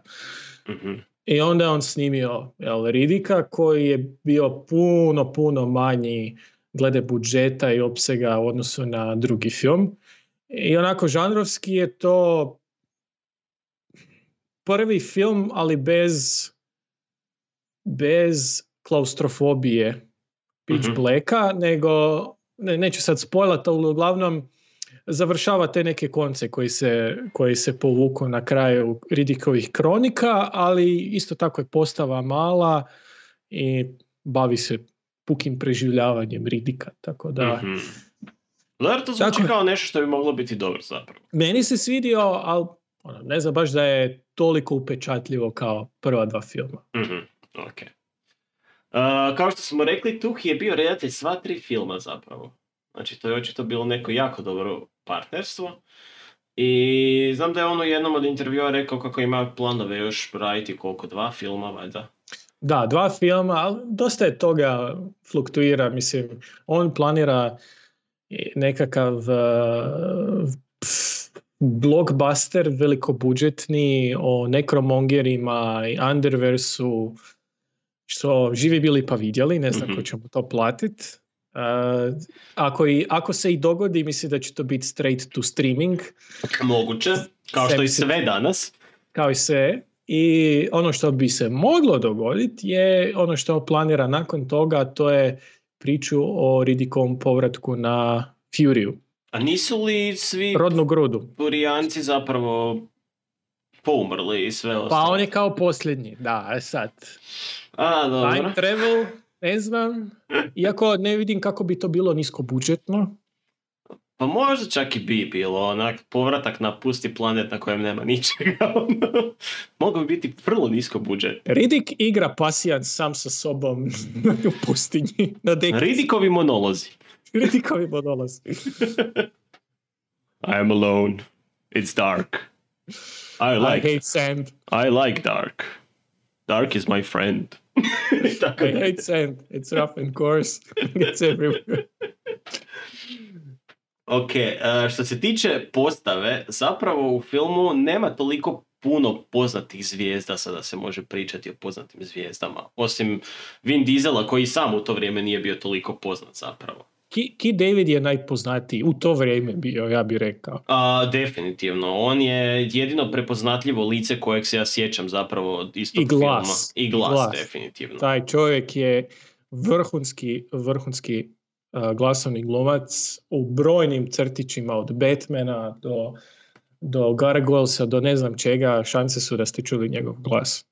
Mhm. I onda je on snimio jel, Ridika koji je bio puno, puno manji glede budžeta i opsega u odnosu na drugi film. I onako žanrovski je to prvi film, ali bez bez klaustrofobije Pitch Mhm. Blacka, nego ne, neću sad spojlat, ali uglavnom završava te neke konce koji se, koji se povuku na kraju Ridikovih kronika, ali isto tako je postava mala i bavi se pukim preživljavanjem Ridika, tako da Mhm. Zar to zvuči Tako kao nešto što bi moglo biti dobro zapravo? meni se svidio, ali ono, ne znam baš da je toliko upečatljivo kao prva dva filma. Mhm, ok. Uh, kao što smo rekli, Tuh je bio redatelj sva tri filma zapravo. Znači, to je očito bilo neko jako dobro partnerstvo. I znam da je on u jednom od intervjua rekao kako ima planove još raditi koliko, dva filma, valjda. Da, dva filma, ali dosta je toga fluktuira, mislim, on planira nekakav uh, blockbuster velikobudžetni o nekromongerima i Underversu, što živi bili pa vidjeli, ne znam Mhm. ko će mu to platit. Uh, ako, i, ako se i dogodi, mislim da će to biti straight to streaming, Moguće, kao što i sve danas. kao i sve. I ono što bi se moglo dogoditi je ono što planira nakon toga, to je priču o Ridikovom povratku na Furiju, A nisu li svi rodnu grudu. Furijanci zapravo poumrli i sve Pa ostalo? on je kao posljednji, da, e sad. A, dobro. Time travel, ne znam. Iako ne vidim kako bi to bilo nisko budžetno. Pa možda čak i bi bilo, onak, povratak na pusti planet na kojem nema ničega. ono. Mogao bi biti vrlo nisko budžet. Ridik igra pasijan sam sa sobom u pustinji. Na deki. Ridikovi monolozi. Ridikovi monolozi. I am alone. It's dark. I I like, hate sand. I like dark. Dark is my friend. Tako I da. hate sand. It's rough and coarse. It's everywhere. Ok, e, što se tiče postave, zapravo u filmu nema toliko puno poznatih zvijezda sada se može pričati o poznatim zvijezdama. Osim Vin Diesela koji sam u to vrijeme nije bio toliko poznat zapravo. Ki, Ki David je najpoznatiji u to vrijeme bio, ja bih rekao. A, definitivno, on je jedino prepoznatljivo lice kojeg se ja sjećam zapravo od istog I glas. filma. I glas, glas. definitivno. Taj čovjek je vrhunski, vrhunski uh, glasovni glumac u brojnim crtićima od Batmana do, do Gargoylesa, do ne znam čega, šanse su da ste čuli njegov glas.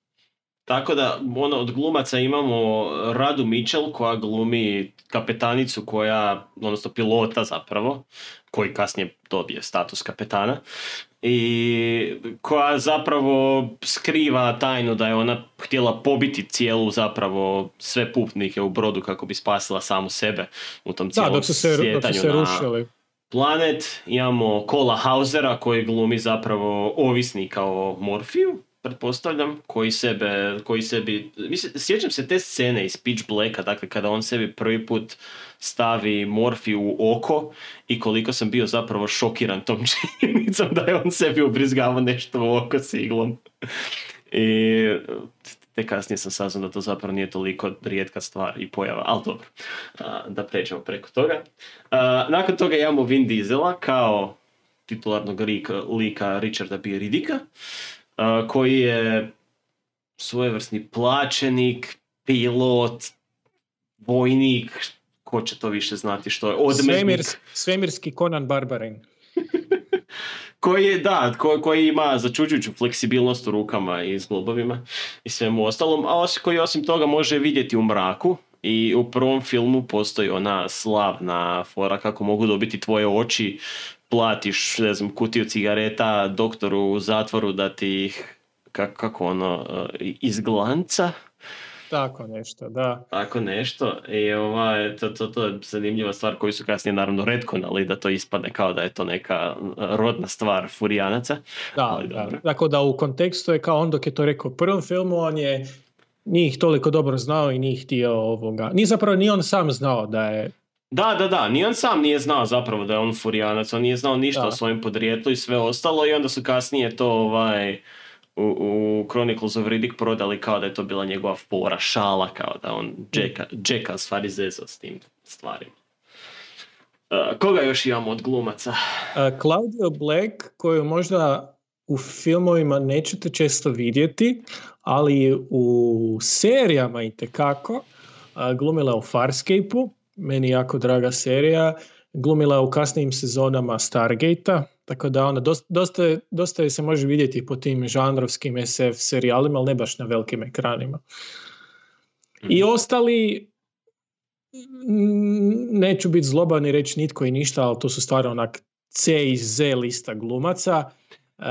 Tako da, ono, od glumaca imamo Radu Mitchell koja glumi kapetanicu koja, odnosno pilota zapravo, koji kasnije dobije status kapetana i koja zapravo skriva tajnu da je ona htjela pobiti cijelu zapravo sve putnike u brodu kako bi spasila samu sebe u tom Da, cijelom dok su se, dok su se na rušili. planet. Imamo Kola Hausera koji glumi zapravo ovisnika o morfiju pretpostavljam, koji sebe, koji sebi, mislim, sjećam se te scene iz Pitch Blacka, dakle kada on sebi prvi put stavi morfi u oko i koliko sam bio zapravo šokiran tom činjenicom da je on sebi ubrizgavao nešto u oko s iglom. I te kasnije sam saznao da to zapravo nije toliko rijetka stvar i pojava, ali dobro, da pređemo preko toga. Nakon toga imamo Vin Diesela kao titularnog lika, Richarda B. Ridika, a, koji je svojevrsni plaćenik, pilot, vojnik, ko će to više znati što je. Svemirs, svemirski Conan Barbaren. koji je, da, ko- koji ima začuđujuću fleksibilnost u rukama i zglobovima i svemu ostalom, a koji osim toga može vidjeti u mraku i u prvom filmu postoji ona slavna fora kako mogu dobiti tvoje oči, platiš, ne znam, kutiju cigareta doktoru u zatvoru da ti ih, kako, kako ono, e, izglanca, Tako nešto, da. tako nešto. I ovaj, to, to, to je zanimljiva stvar koju su kasnije naravno retkonali da to ispadne kao da je to neka e, rodna stvar furijanaca. Da, Ali da. dobro. Tako da u kontekstu je kao on dok je to rekao u prvom filmu, on je nije ih toliko dobro znao i nije htio ovoga. Nije zapravo ni on sam znao da je Da, da, da, ni on sam nije znao zapravo da je on furijanac, on nije znao ništa Da. o svojem podrijetlu i sve ostalo i onda su kasnije to ovaj, u, u Chronicles of Riddick prodali kao da je to bila njegova fora, šala, kao da on Jacka, Jacka u stvari zezao s tim stvarima. Uh, koga još imamo od glumaca? Uh, Claudia Black, koju možda u filmovima nećete često vidjeti, ali u serijama i tekako glumila je u Farscape-u, meni jako draga serija, glumila je u kasnijim sezonama Stargate-a, tako da ona dosta, dosta, je- dosta je se može vidjeti po tim žanrovskim SF serijalima, ali ne baš na velikim ekranima. I ostali, mm, neću biti zloban i reći nitko i ništa, ali to su stvarno onak C i Z lista glumaca. Uh,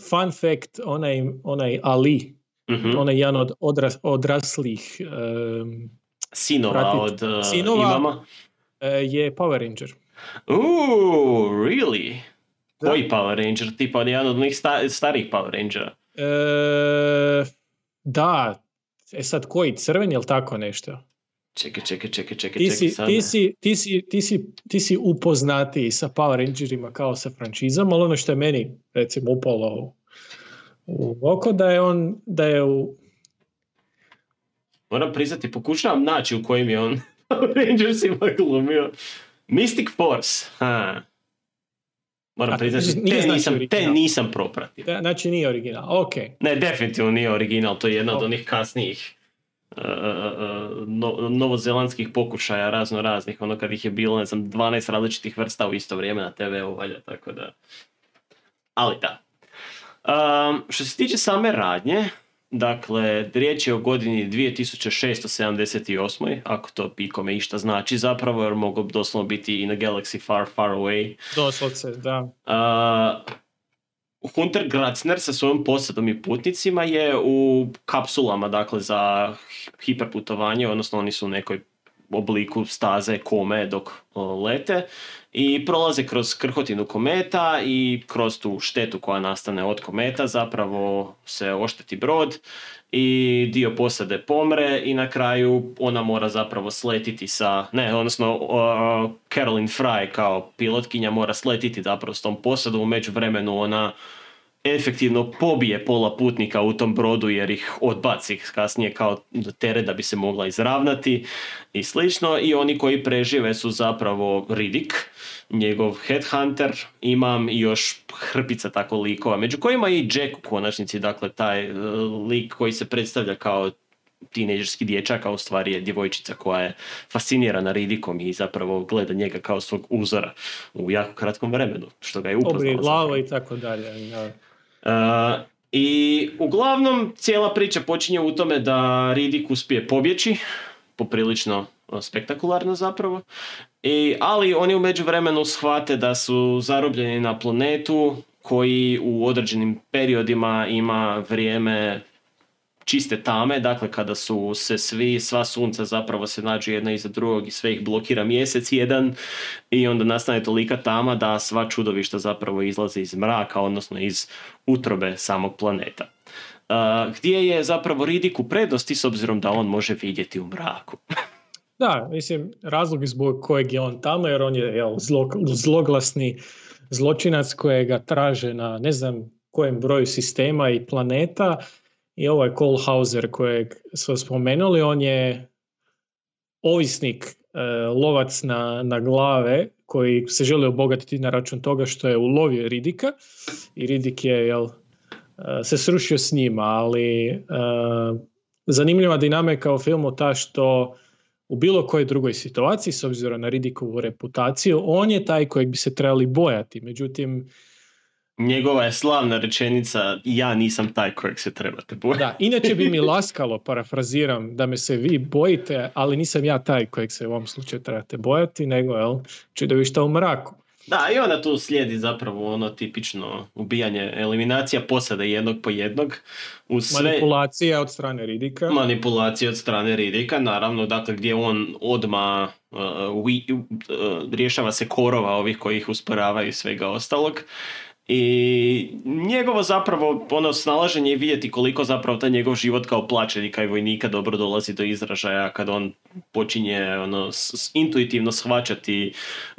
fun fact, onaj, onaj Ali, Mhm. onaj jedan od odras, odraslih um, Sinova Pratiti. od uh, Sinova. imama. e, je Power Ranger. Ooh, really? Da. Koji Power Ranger? Tipa jedan od onih sta- starijih Power Rangera. E, da, e sad koji, crveni ili tako nešto? Čekaj, čekaj, čekaj, čekaj, Ti čekaj si, sad. ti, si, ti, si, ti, si, ti si upoznatiji sa Power Rangerima kao sa franšizom, ali ono što je meni recimo upalo u oko da je on, da je u, Moram priznati, pokušavam naći u kojim je on Rangersima glumio. Mystic Force, ha. Moram priznati, nije te znači nisam, te nisam propratio. da, znači nije original, ok. Ne, definitivno nije original, to je jedna od Ok. onih kasnijih uh, uh, no, novozelandskih pokušaja razno raznih, ono kad ih je bilo, ne znam, 12 različitih vrsta u isto vrijeme na TV-u, valjda, tako da... Ali da. Um, što se tiče same radnje, dakle, riječ je o godini 2678. Ako to pikome išta znači zapravo, jer mogu doslovno biti in a galaxy far, far away. Doslovce, da. Uh, Hunter Gratzner sa svojom posadom i putnicima je u kapsulama, dakle, za hiperputovanje, odnosno oni su u nekoj obliku staze kome dok lete i prolaze kroz krhotinu kometa i kroz tu štetu koja nastane od kometa zapravo se ošteti brod i dio posade pomre i na kraju ona mora zapravo sletiti sa, ne, odnosno o, Caroline Fry kao pilotkinja mora sletiti zapravo s tom posadom, u međuvremenu ona efektivno pobije pola putnika u tom brodu jer ih odbaci kasnije kao teret da bi se mogla izravnati i slično i oni koji prežive su zapravo Riddick, njegov headhunter, imam i još hrpica tako likova, među kojima i Jack u konačnici, dakle taj e, lik koji se predstavlja kao tineđerski dječak, a u stvari je djevojčica koja je fascinirana Riddickom i zapravo gleda njega kao svog uzora u jako kratkom vremenu, što ga je upoznala. Zapravo. glava i tako dalje. Da. Uh, I uglavnom cijela priča počinje u tome da Riddick uspije pobjeći, poprilično uh, spektakularno zapravo, I, ali oni u međuvremenu shvate da su zarobljeni na planetu koji u određenim periodima ima vrijeme čiste tame, dakle kada su se svi, sva sunca zapravo se nađu jedna iza drugog i sve ih blokira mjesec jedan i onda nastane tolika tama da sva čudovišta zapravo izlaze iz mraka, odnosno iz utrobe samog planeta. uh, gdje je zapravo Ridik u prednosti s obzirom da on može vidjeti u mraku. Da, mislim, razlog zbog kojeg je on tamo, jer on je jel, zlo, zloglasni zločinac kojega traže na ne znam kojem broju sistema i planeta i ovaj Kolhauser kojeg smo spomenuli, on je ovisnik, e, lovac na, na glave koji se želi obogatiti na račun toga što je ulovio Ridika i Ridik je jel, e, se srušio s njima, ali e, zanimljiva dinamika u filmu ta što u bilo kojoj drugoj situaciji, s obzirom na Ridikovu reputaciju, on je taj kojeg bi se trebali bojati. Međutim, Njegova je slavna rečenica ja nisam taj kojeg se trebate bojati. da, inače bi mi laskalo, parafraziram, da me se vi bojite, ali nisam ja taj kojeg se u ovom slučaju trebate bojati, nego, jel, čudovišta u mraku. Da, i onda tu slijedi zapravo ono tipično ubijanje, eliminacija posade jednog po jednog. Uz sve Manipulacija od strane Ridika. manipulacije od strane Ridika, naravno, dakle gdje on odma uh, uh, rješava se korova ovih koji ih usporavaju i svega ostalog. I njegovo zapravo ono snalaženje i vidjeti koliko zapravo taj njegov život kao plaćenika i vojnika dobro dolazi do izražaja kad on počinje ono, intuitivno shvaćati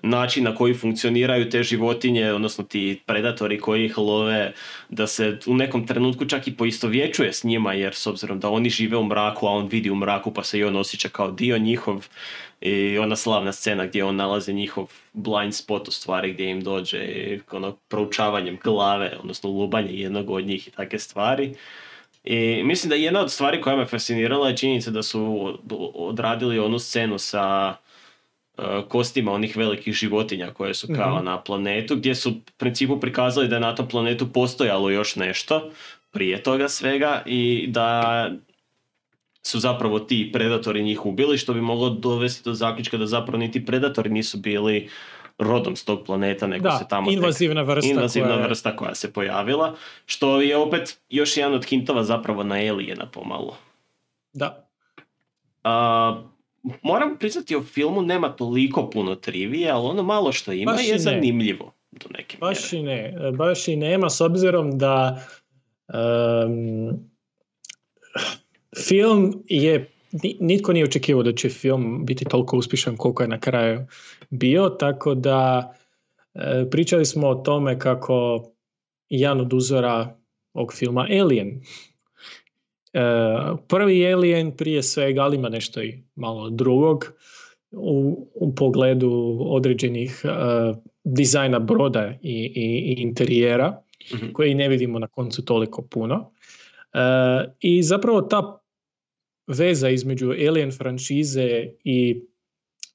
način na koji funkcioniraju te životinje, odnosno ti predatori koji ih love, da se u nekom trenutku čak i poistovjećuje s njima, jer s obzirom da oni žive u mraku, a on vidi u mraku pa se i on osjeća kao dio njihov i ona slavna scena gdje on nalazi njihov blind spot u stvari gdje im dođe i ono proučavanjem glave, odnosno lubanje jednog od njih i takve stvari. I mislim da jedna od stvari koja me fascinirala je činjenica da su od- odradili onu scenu sa uh, kostima onih velikih životinja koje su kao Mhm. na planetu, gdje su u principu prikazali da je na tom planetu postojalo još nešto prije toga svega i da su zapravo ti predatori njih ubili, što bi moglo dovesti do zaključka da zapravo niti predatori nisu bili rodom s tog planeta, nego se Da, tamo tek- invazivna vrsta. invazivna koja vrsta koja se pojavila, što je opet još jedan od hintova zapravo na Aliena pomalo. Da. A, moram priznati o filmu nema toliko puno trivije, ali ono malo što ima Baš je zanimljivo do neke Baš mjere. i ne, baš i nema s obzirom da em, film je, ni- nitko nije očekivao da će film biti toliko uspješan koliko je na kraju bio, tako da e, pričali smo o tome kako jedan od uzora ovog filma Alien. E, prvi Alien prije svega, ali ima nešto i malo drugog u, u pogledu određenih e, dizajna broda i, i, i interijera Mhm. koji ne vidimo na koncu toliko puno. E, I zapravo ta veza između Alien franšize i,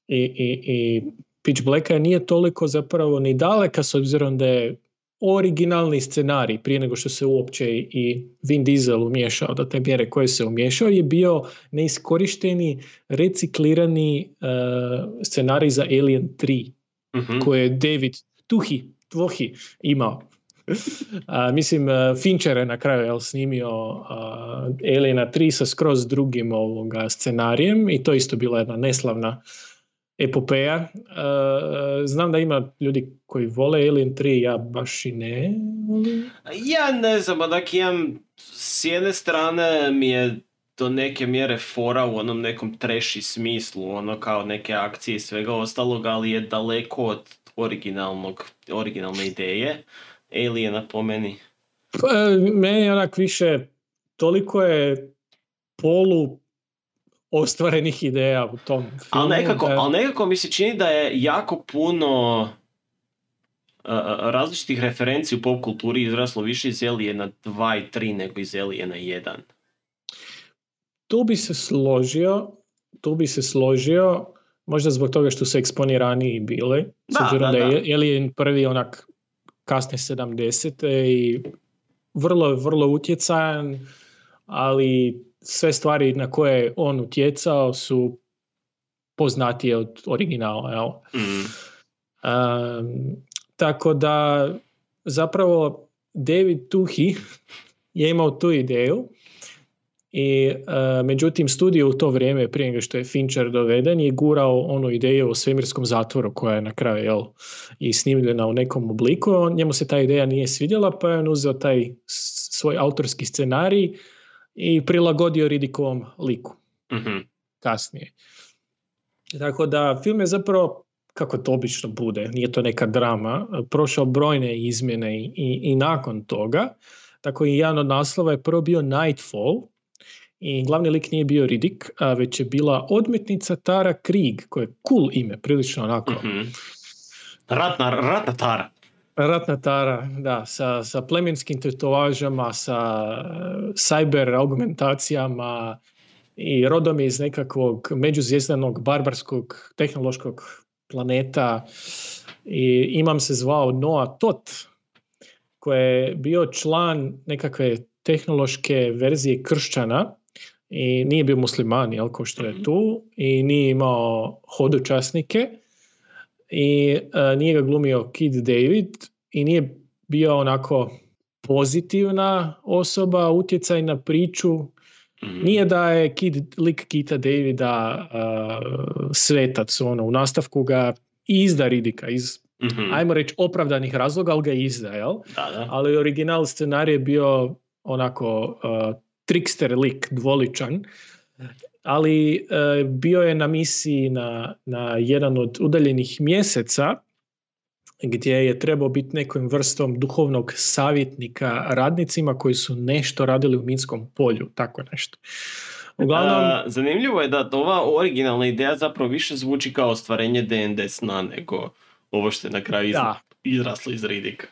i, i, i Pitch Blacka nije toliko zapravo ni daleka s obzirom da je originalni scenarij prije nego što se uopće i Vin Diesel umiješao do te mjere koje se umiješao je bio neiskorišteni reciklirani e, scenarij za Alien 3 Mhm. koje je David Tuhi, Tvohi imao. A, mislim, e, Fincher je na kraju jel, snimio a, Aliena 3 sa skroz drugim ovoga scenarijem i to isto bila jedna neslavna epopeja. E, znam da ima ljudi koji vole Alien 3, ja baš i ne. Ja ne znam, onak imam, s jedne strane mi je do neke mjere fora u onom nekom treši smislu, ono kao neke akcije i svega ostalog, ali je daleko od originalnog, originalne ideje. Aliena po meni. Pa, meni je onak više, toliko je polu ostvarenih ideja u tom filmu. Ali nekako, da- ali nekako mi se čini da je jako puno uh, različitih referenci u pop kulturi izraslo više iz Aliena 2 i 3 nego iz Aliena 1. Tu bi se složio, tu bi se složio, možda zbog toga što su eksponiraniji bili, s Da, obzirom da, da, da. je Alien prvi onak kasne 70. i vrlo, vrlo utjecajan, ali sve stvari na koje je on utjecao su poznatije od originala. Jel? Mm. Um, tako da zapravo David Tuhi je imao tu ideju I e, međutim studio u to vrijeme prije nego što je Fincher doveden je gurao onu ideju o svemirskom zatvoru koja je na kraju jel, i snimljena u nekom obliku. On, njemu se ta ideja nije svidjela pa je on uzeo taj svoj autorski scenarij i prilagodio Ridikovom liku Mhm. kasnije. Tako da film je zapravo, kako to obično bude, nije to neka drama, prošao brojne izmjene i, i, i nakon toga. Tako i jedan od naslova je prvo bio Nightfall i glavni lik nije bio Riddick, a već je bila odmetnica Tara Krieg, koje je cool ime, prilično onako. Mhm. Ratna, ratna tara. Ratna Tara, da, sa, sa plemenskim tetovažama, sa e, cyber augmentacijama i rodom je iz nekakvog međuzvjezdanog barbarskog tehnološkog planeta i imam se zvao Noah Tot koji je bio član nekakve tehnološke verzije kršćana i nije bio musliman, jel, ko što je tu, i nije imao hodočasnike i e, nije ga glumio Kid David i nije bio onako pozitivna osoba, utjecaj na priču. Mhm. Nije da je Kid, lik Kita Davida uh, svetac, ono, u nastavku ga izda Ridika iz, Mhm. ajmo reći, opravdanih razloga, ali ga izda, jel? Da, da. ali original scenarij je bio onako uh, trickster lik, dvoličan, ali uh, bio je na misiji na, na jedan od udaljenih mjeseca gdje je trebao biti nekom vrstom duhovnog savjetnika radnicima koji su nešto radili u minskom polju, tako nešto. Uglavnom, A, zanimljivo je da ova originalna ideja zapravo više zvuči kao ostvarenje D&D sna nego ovo što je na kraju iz, Da. izraslo iz Ridika.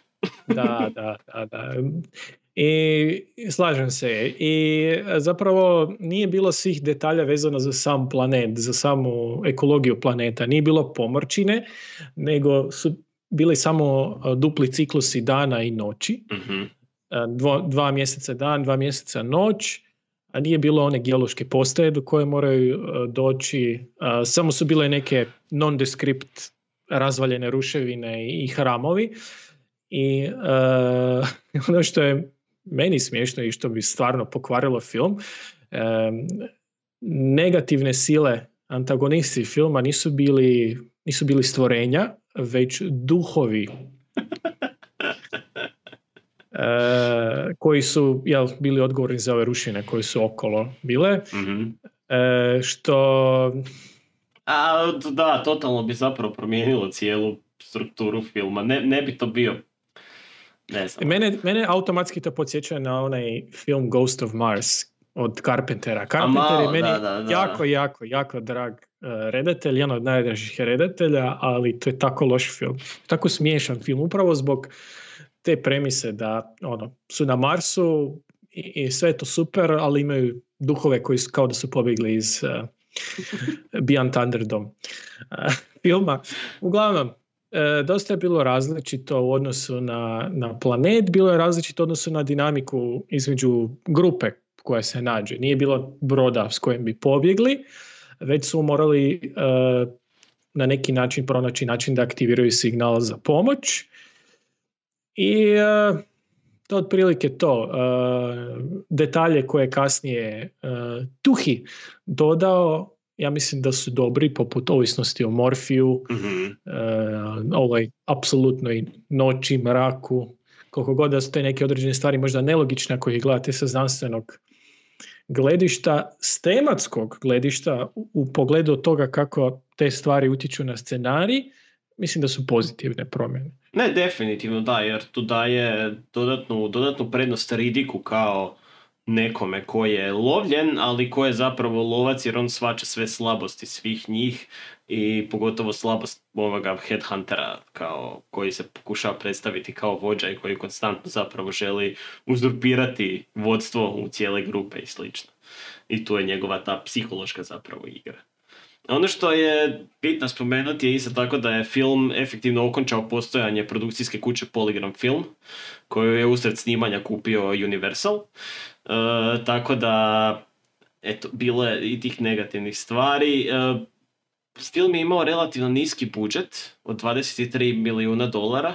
da, da, da, da. I slažem se. I zapravo nije bilo svih detalja vezano za sam planet, za samu ekologiju planeta. Nije bilo pomorčine, nego su bili samo dupli ciklusi dana i noći. Mhm. A, Dvo, dva mjeseca dan, dva mjeseca noć, a nije bilo one geološke postaje do koje moraju doći. Samo su bile neke nondescript razvaljene ruševine i hramovi. I e, ono što je meni smiješno i što bi stvarno pokvarilo film, e, negativne sile antagonisti filma nisu bili, nisu bili stvorenja, već duhovi e, koji su jel, bili odgovorni za ove rušine koje su okolo bile. Mhm. E, što A, da, totalno bi zapravo promijenilo cijelu strukturu filma. Ne, ne bi to bio, ne znam. Mene, mene automatski to podsjeća na onaj film Ghost of Mars od Carpentera. Carpenter malo, je meni da, da, da. jako, jako, jako drag uh, redatelj, jedan od najdražih redatelja, ali to je tako loš film. Tako smiješan film, upravo zbog te premise da ono, su na Marsu i, i sve je to super, ali imaju duhove koji su kao da su pobjegli iz uh, Beyond Thunderdome uh, filma. Uglavnom, E, dosta je bilo različito u odnosu na, na planet, bilo je različito u odnosu na dinamiku između grupe koja se nađe. Nije bilo broda s kojim bi pobjegli, već su morali e, na neki način pronaći način da aktiviraju signal za pomoć. I e, to otprilike to. E, detalje koje je kasnije e, Tuhi dodao, ja mislim da su dobri, poput ovisnosti o morfiju, Mhm. e, ovoj apsolutnoj noći, mraku, koliko god da su te neke određene stvari možda nelogične ako ih gledate sa znanstvenog gledišta, s tematskog gledišta u, u pogledu toga kako te stvari utječu na scenarij, mislim da su pozitivne promjene. Ne, definitivno da, jer tu daje dodatnu, dodatnu prednost Ridiku kao nekome ko je lovljen, ali ko je zapravo lovac jer on svača sve slabosti svih njih i pogotovo slabost ovoga headhuntera kao koji se pokušava predstaviti kao vođa i koji konstantno zapravo želi uzurpirati vodstvo u cijele grupe i slično. I tu je njegova ta psihološka zapravo igra. Ono što je bitno spomenuti je isto tako da je film efektivno okončao postojanje produkcijske kuće Polygram Film, koju je usred snimanja kupio Universal. E, tako da, eto, bilo je i tih negativnih stvari. E, film je imao relativno niski budžet od 23 milijuna dolara,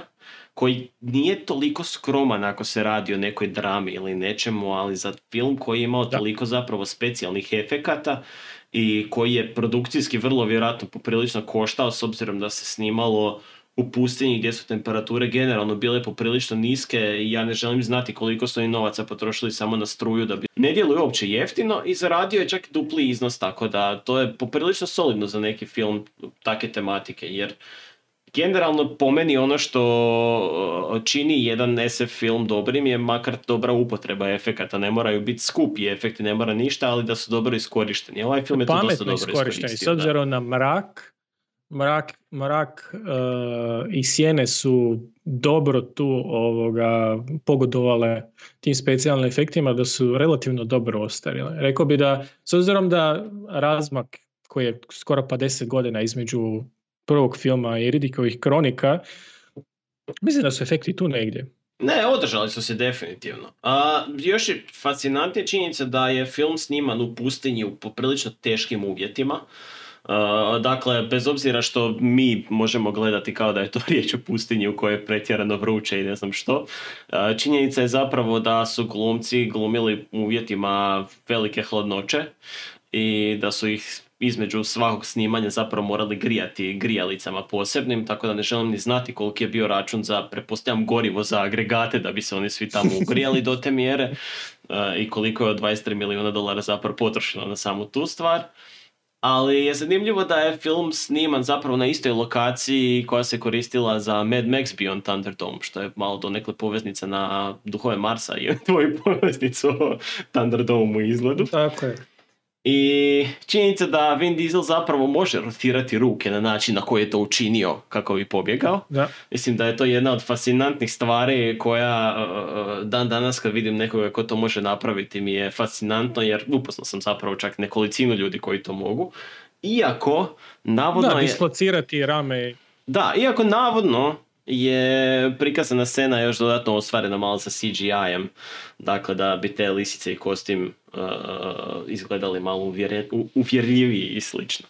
koji nije toliko skroman ako se radi o nekoj drami ili nečemu, ali za film koji je imao Da. toliko zapravo specijalnih efekata i koji je produkcijski vrlo vjerojatno poprilično koštao s obzirom da se snimalo u pustinji gdje su temperature generalno bile poprilično niske i ja ne želim znati koliko su oni novaca potrošili samo na struju da bi... Ne djeluje uopće jeftino i zaradio je čak dupli iznos, tako da to je poprilično solidno za neki film takve tematike, jer generalno po meni ono što čini jedan SF film dobrim je makar dobra upotreba efekata, ne moraju biti skupi efekti, ne mora ništa, ali da su dobro iskorišteni. Ovaj film je to dosta dobro iskorišteni. S iskoristio. da. obzirom na mrak, mrak, mrak e, i sjene su dobro tu ovoga pogodovale tim specijalnim efektima da su relativno dobro ostarile. Rekao bi da, s obzirom da razmak koji je skoro pa 10 godina između prvog filma i Ridikovih kronika, mislim da su efekti tu negdje. Ne, održali su se definitivno. A, još je fascinantnija činjenica da je film sniman u pustinji u poprilično teškim uvjetima. A, dakle, bez obzira što mi možemo gledati kao da je to riječ o pustinji u kojoj je pretjerano vruće i ne znam što, a, činjenica je zapravo da su glumci glumili u uvjetima velike hladnoće i da su ih između svakog snimanja zapravo morali grijati grijalicama posebnim, tako da ne želim ni znati koliki je bio račun za, pretpostavljam, gorivo za agregate da bi se oni svi tamo ugrijali do te mjere e, i koliko je od 23 milijuna dolara zapravo potrošeno na samu tu stvar. Ali je zanimljivo da je film sniman zapravo na istoj lokaciji koja se koristila za Mad Max Beyond Thunderdome, što je malo donekle poveznica na Duhove Marsa i tvoju poveznicu o Thunderdome u izgledu. Tako je. I činjenica da Vin Diesel zapravo može rotirati ruke na način na koji je to učinio kako bi pobjegao. Da. Mislim da je to jedna od fascinantnih stvari koja uh, dan danas kad vidim nekoga ko to može napraviti mi je fascinantno jer upoznao sam zapravo čak nekolicinu ljudi koji to mogu. Iako, navodno Da, je... dislocirati rame. Da, iako navodno je prikazana scena još dodatno ostvarena malo sa CGI-em. Dakle, da bi te lisice i kostim uh, izgledali malo uvjere- u- uvjerljiviji i slično.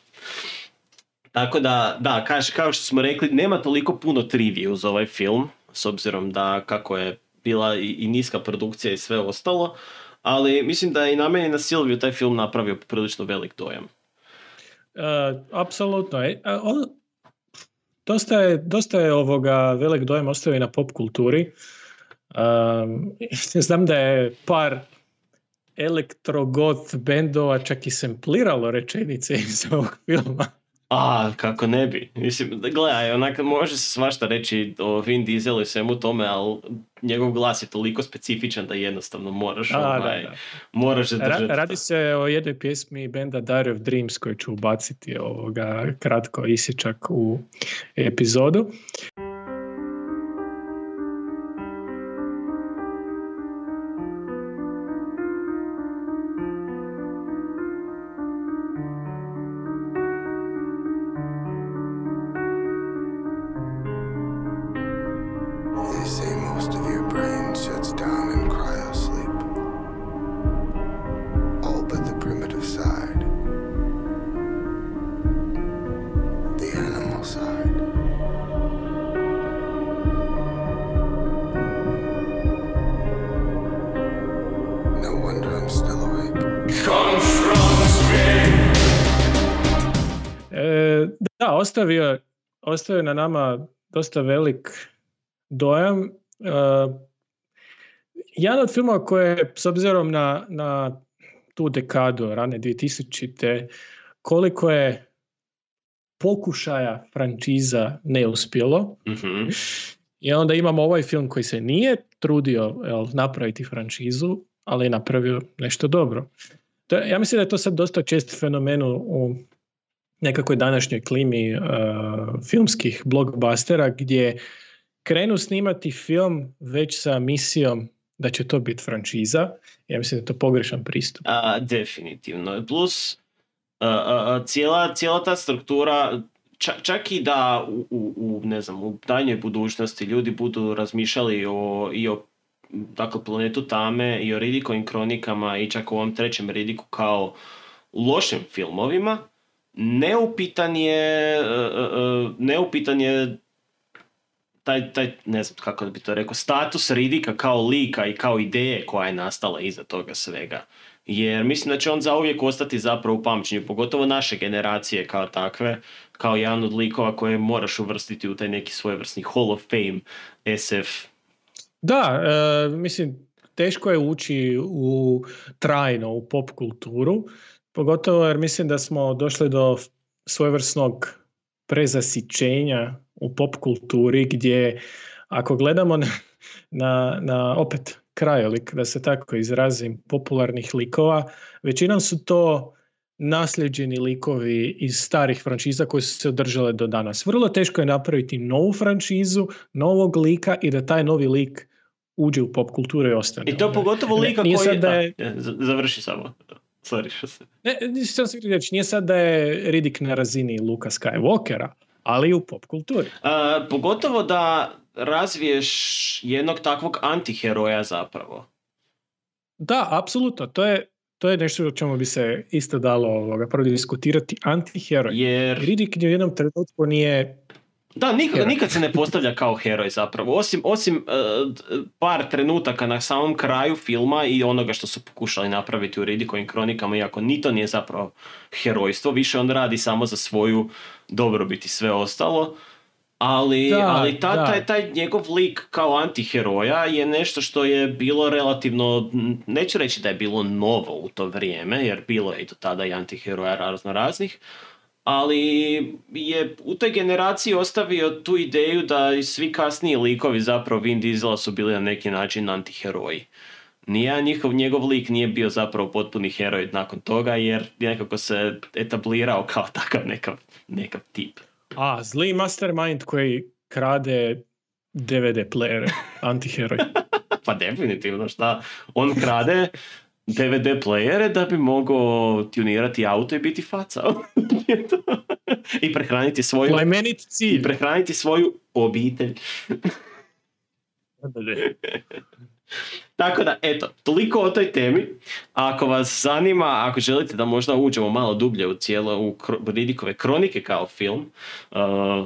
Tako da, da, kaž, kao što smo rekli, nema toliko puno trivije uz ovaj film, s obzirom da kako je bila i, i niska produkcija i sve ostalo, ali mislim da je i na meni na Silviju taj film napravio prilično velik dojam. Uh, apsolutno. On, dosta, je, dosta je ovoga velik dojem ostavio na pop kulturi. Um, znam da je par elektrogoth bendova čak i sempliralo rečenice iz ovog filma. A, kako ne bi. Mislim, da, gledaj, onak, može se svašta reći o Vin Dieselu i svemu tome, ali njegov glas je toliko specifičan da jednostavno moraš, A, da, ovaj, da. moraš Ra- zadržati. radi se o jednoj pjesmi benda Diary of Dreams koju ću ubaciti ovoga kratko isječak u epizodu. Ostavio, ostavio na nama dosta velik dojam. E, jedan od filmova koje, s obzirom na, na tu dekadu, rane 2000-te, koliko je pokušaja frančiza neuspjelo. Mhm. I onda imamo ovaj film koji se nije trudio jel, napraviti franšizu, ali je napravio nešto dobro. To, ja mislim da je to sad dosta čest fenomen u nekakvoj današnjoj klimi uh, filmskih blockbustera gdje krenu snimati film već sa misijom da će to biti franšiza. Ja mislim da je to pogrešan pristup. A, definitivno. Plus, a, a, a, cijela, cijela ta struktura, ča- čak i da u, u, u, ne znam, u daljnjoj budućnosti ljudi budu razmišljali o, i o dakle, planetu Tame i o Ridikovim kronikama i čak u ovom trećem Ridiku kao lošim filmovima, neupitan je, e, e, e, neupitan je taj, taj, ne znam kako bi to rekao, status Ridika kao lika i kao ideje koja je nastala iza toga svega. Jer mislim da će on zauvijek ostati zapravo u pamćenju, pogotovo naše generacije kao takve, kao jedan od likova koje moraš uvrstiti u taj neki svojevrsni Hall of Fame SF. Da, e, mislim, teško je ući u trajno u pop kulturu, pogotovo jer mislim da smo došli do svojevrsnog prezasićenja u pop kulturi gdje ako gledamo na, na, na opet krajolik, da se tako izrazim, popularnih likova, većinom su to nasljeđeni likovi iz starih franšiza koji su se održale do danas. Vrlo teško je napraviti novu franšizu, novog lika i da taj novi lik uđe u pop kulturu i ostane. I to pogotovo lika koji sad je... da je- z- završi samo. Sorry što se... Ne, nisam se reći, nije sad da je Riddick na razini Luka Skywalkera, ali u pop kulturi. A, pogotovo da razviješ jednog takvog antiheroja zapravo. Da, apsolutno, to je, to je nešto o čemu bi se isto dalo ovoga, prvo diskutirati antiheroj. Jer... Riddick ni u jednom trenutku nije Da, nikad, nikad se ne postavlja kao heroj zapravo, osim, osim d- par trenutaka na samom kraju filma i onoga što su pokušali napraviti u Riddikovim kronikama, iako ni to nije zapravo herojstvo, više on radi samo za svoju dobrobit i sve ostalo. Ali, Da, ali ta, da. taj, taj njegov lik kao antiheroja je nešto što je bilo relativno, neću reći da je bilo novo u to vrijeme, jer bilo je i do tada i antiheroja razno raznih, ali je u toj generaciji ostavio tu ideju da i svi kasniji likovi zapravo Vin Diesela su bili na neki način antiheroji. Nijedan njihov, njegov lik nije bio zapravo potpuni heroj nakon toga jer nekako se etablirao kao takav nekav, nekav tip. A, zli mastermind koji krade DVD playere, antiheroj. Pa definitivno šta, on krade DVD playere da bi mogao tunirati auto i biti faca. I prehraniti svoju Plemenit i prehraniti svoju obitelj. Tako da, eto, toliko o toj temi. Ako vas zanima, ako želite da možda uđemo malo dublje u cijelo, u Ridikove kronike kao film, uh,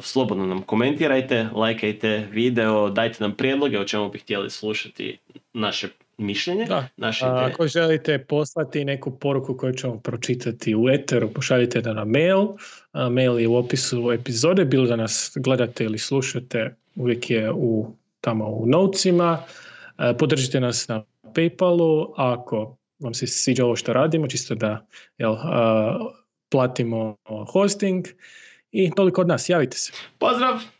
slobodno nam komentirajte, lajkajte video, dajte nam prijedloge o čemu bi htjeli slušati naše mišljenje, Da. naše A. Ako želite poslati neku poruku koju ćemo pročitati u eteru, pošaljite da na mail. A, mail je u opisu epizode, bilo da nas gledate ili slušate, uvijek je u, tamo u notesima. A, Podržite nas na Paypalu, ako vam se sviđa ovo što radimo, čisto da jel, a, platimo hosting. I toliko od nas, javite se. Pozdrav!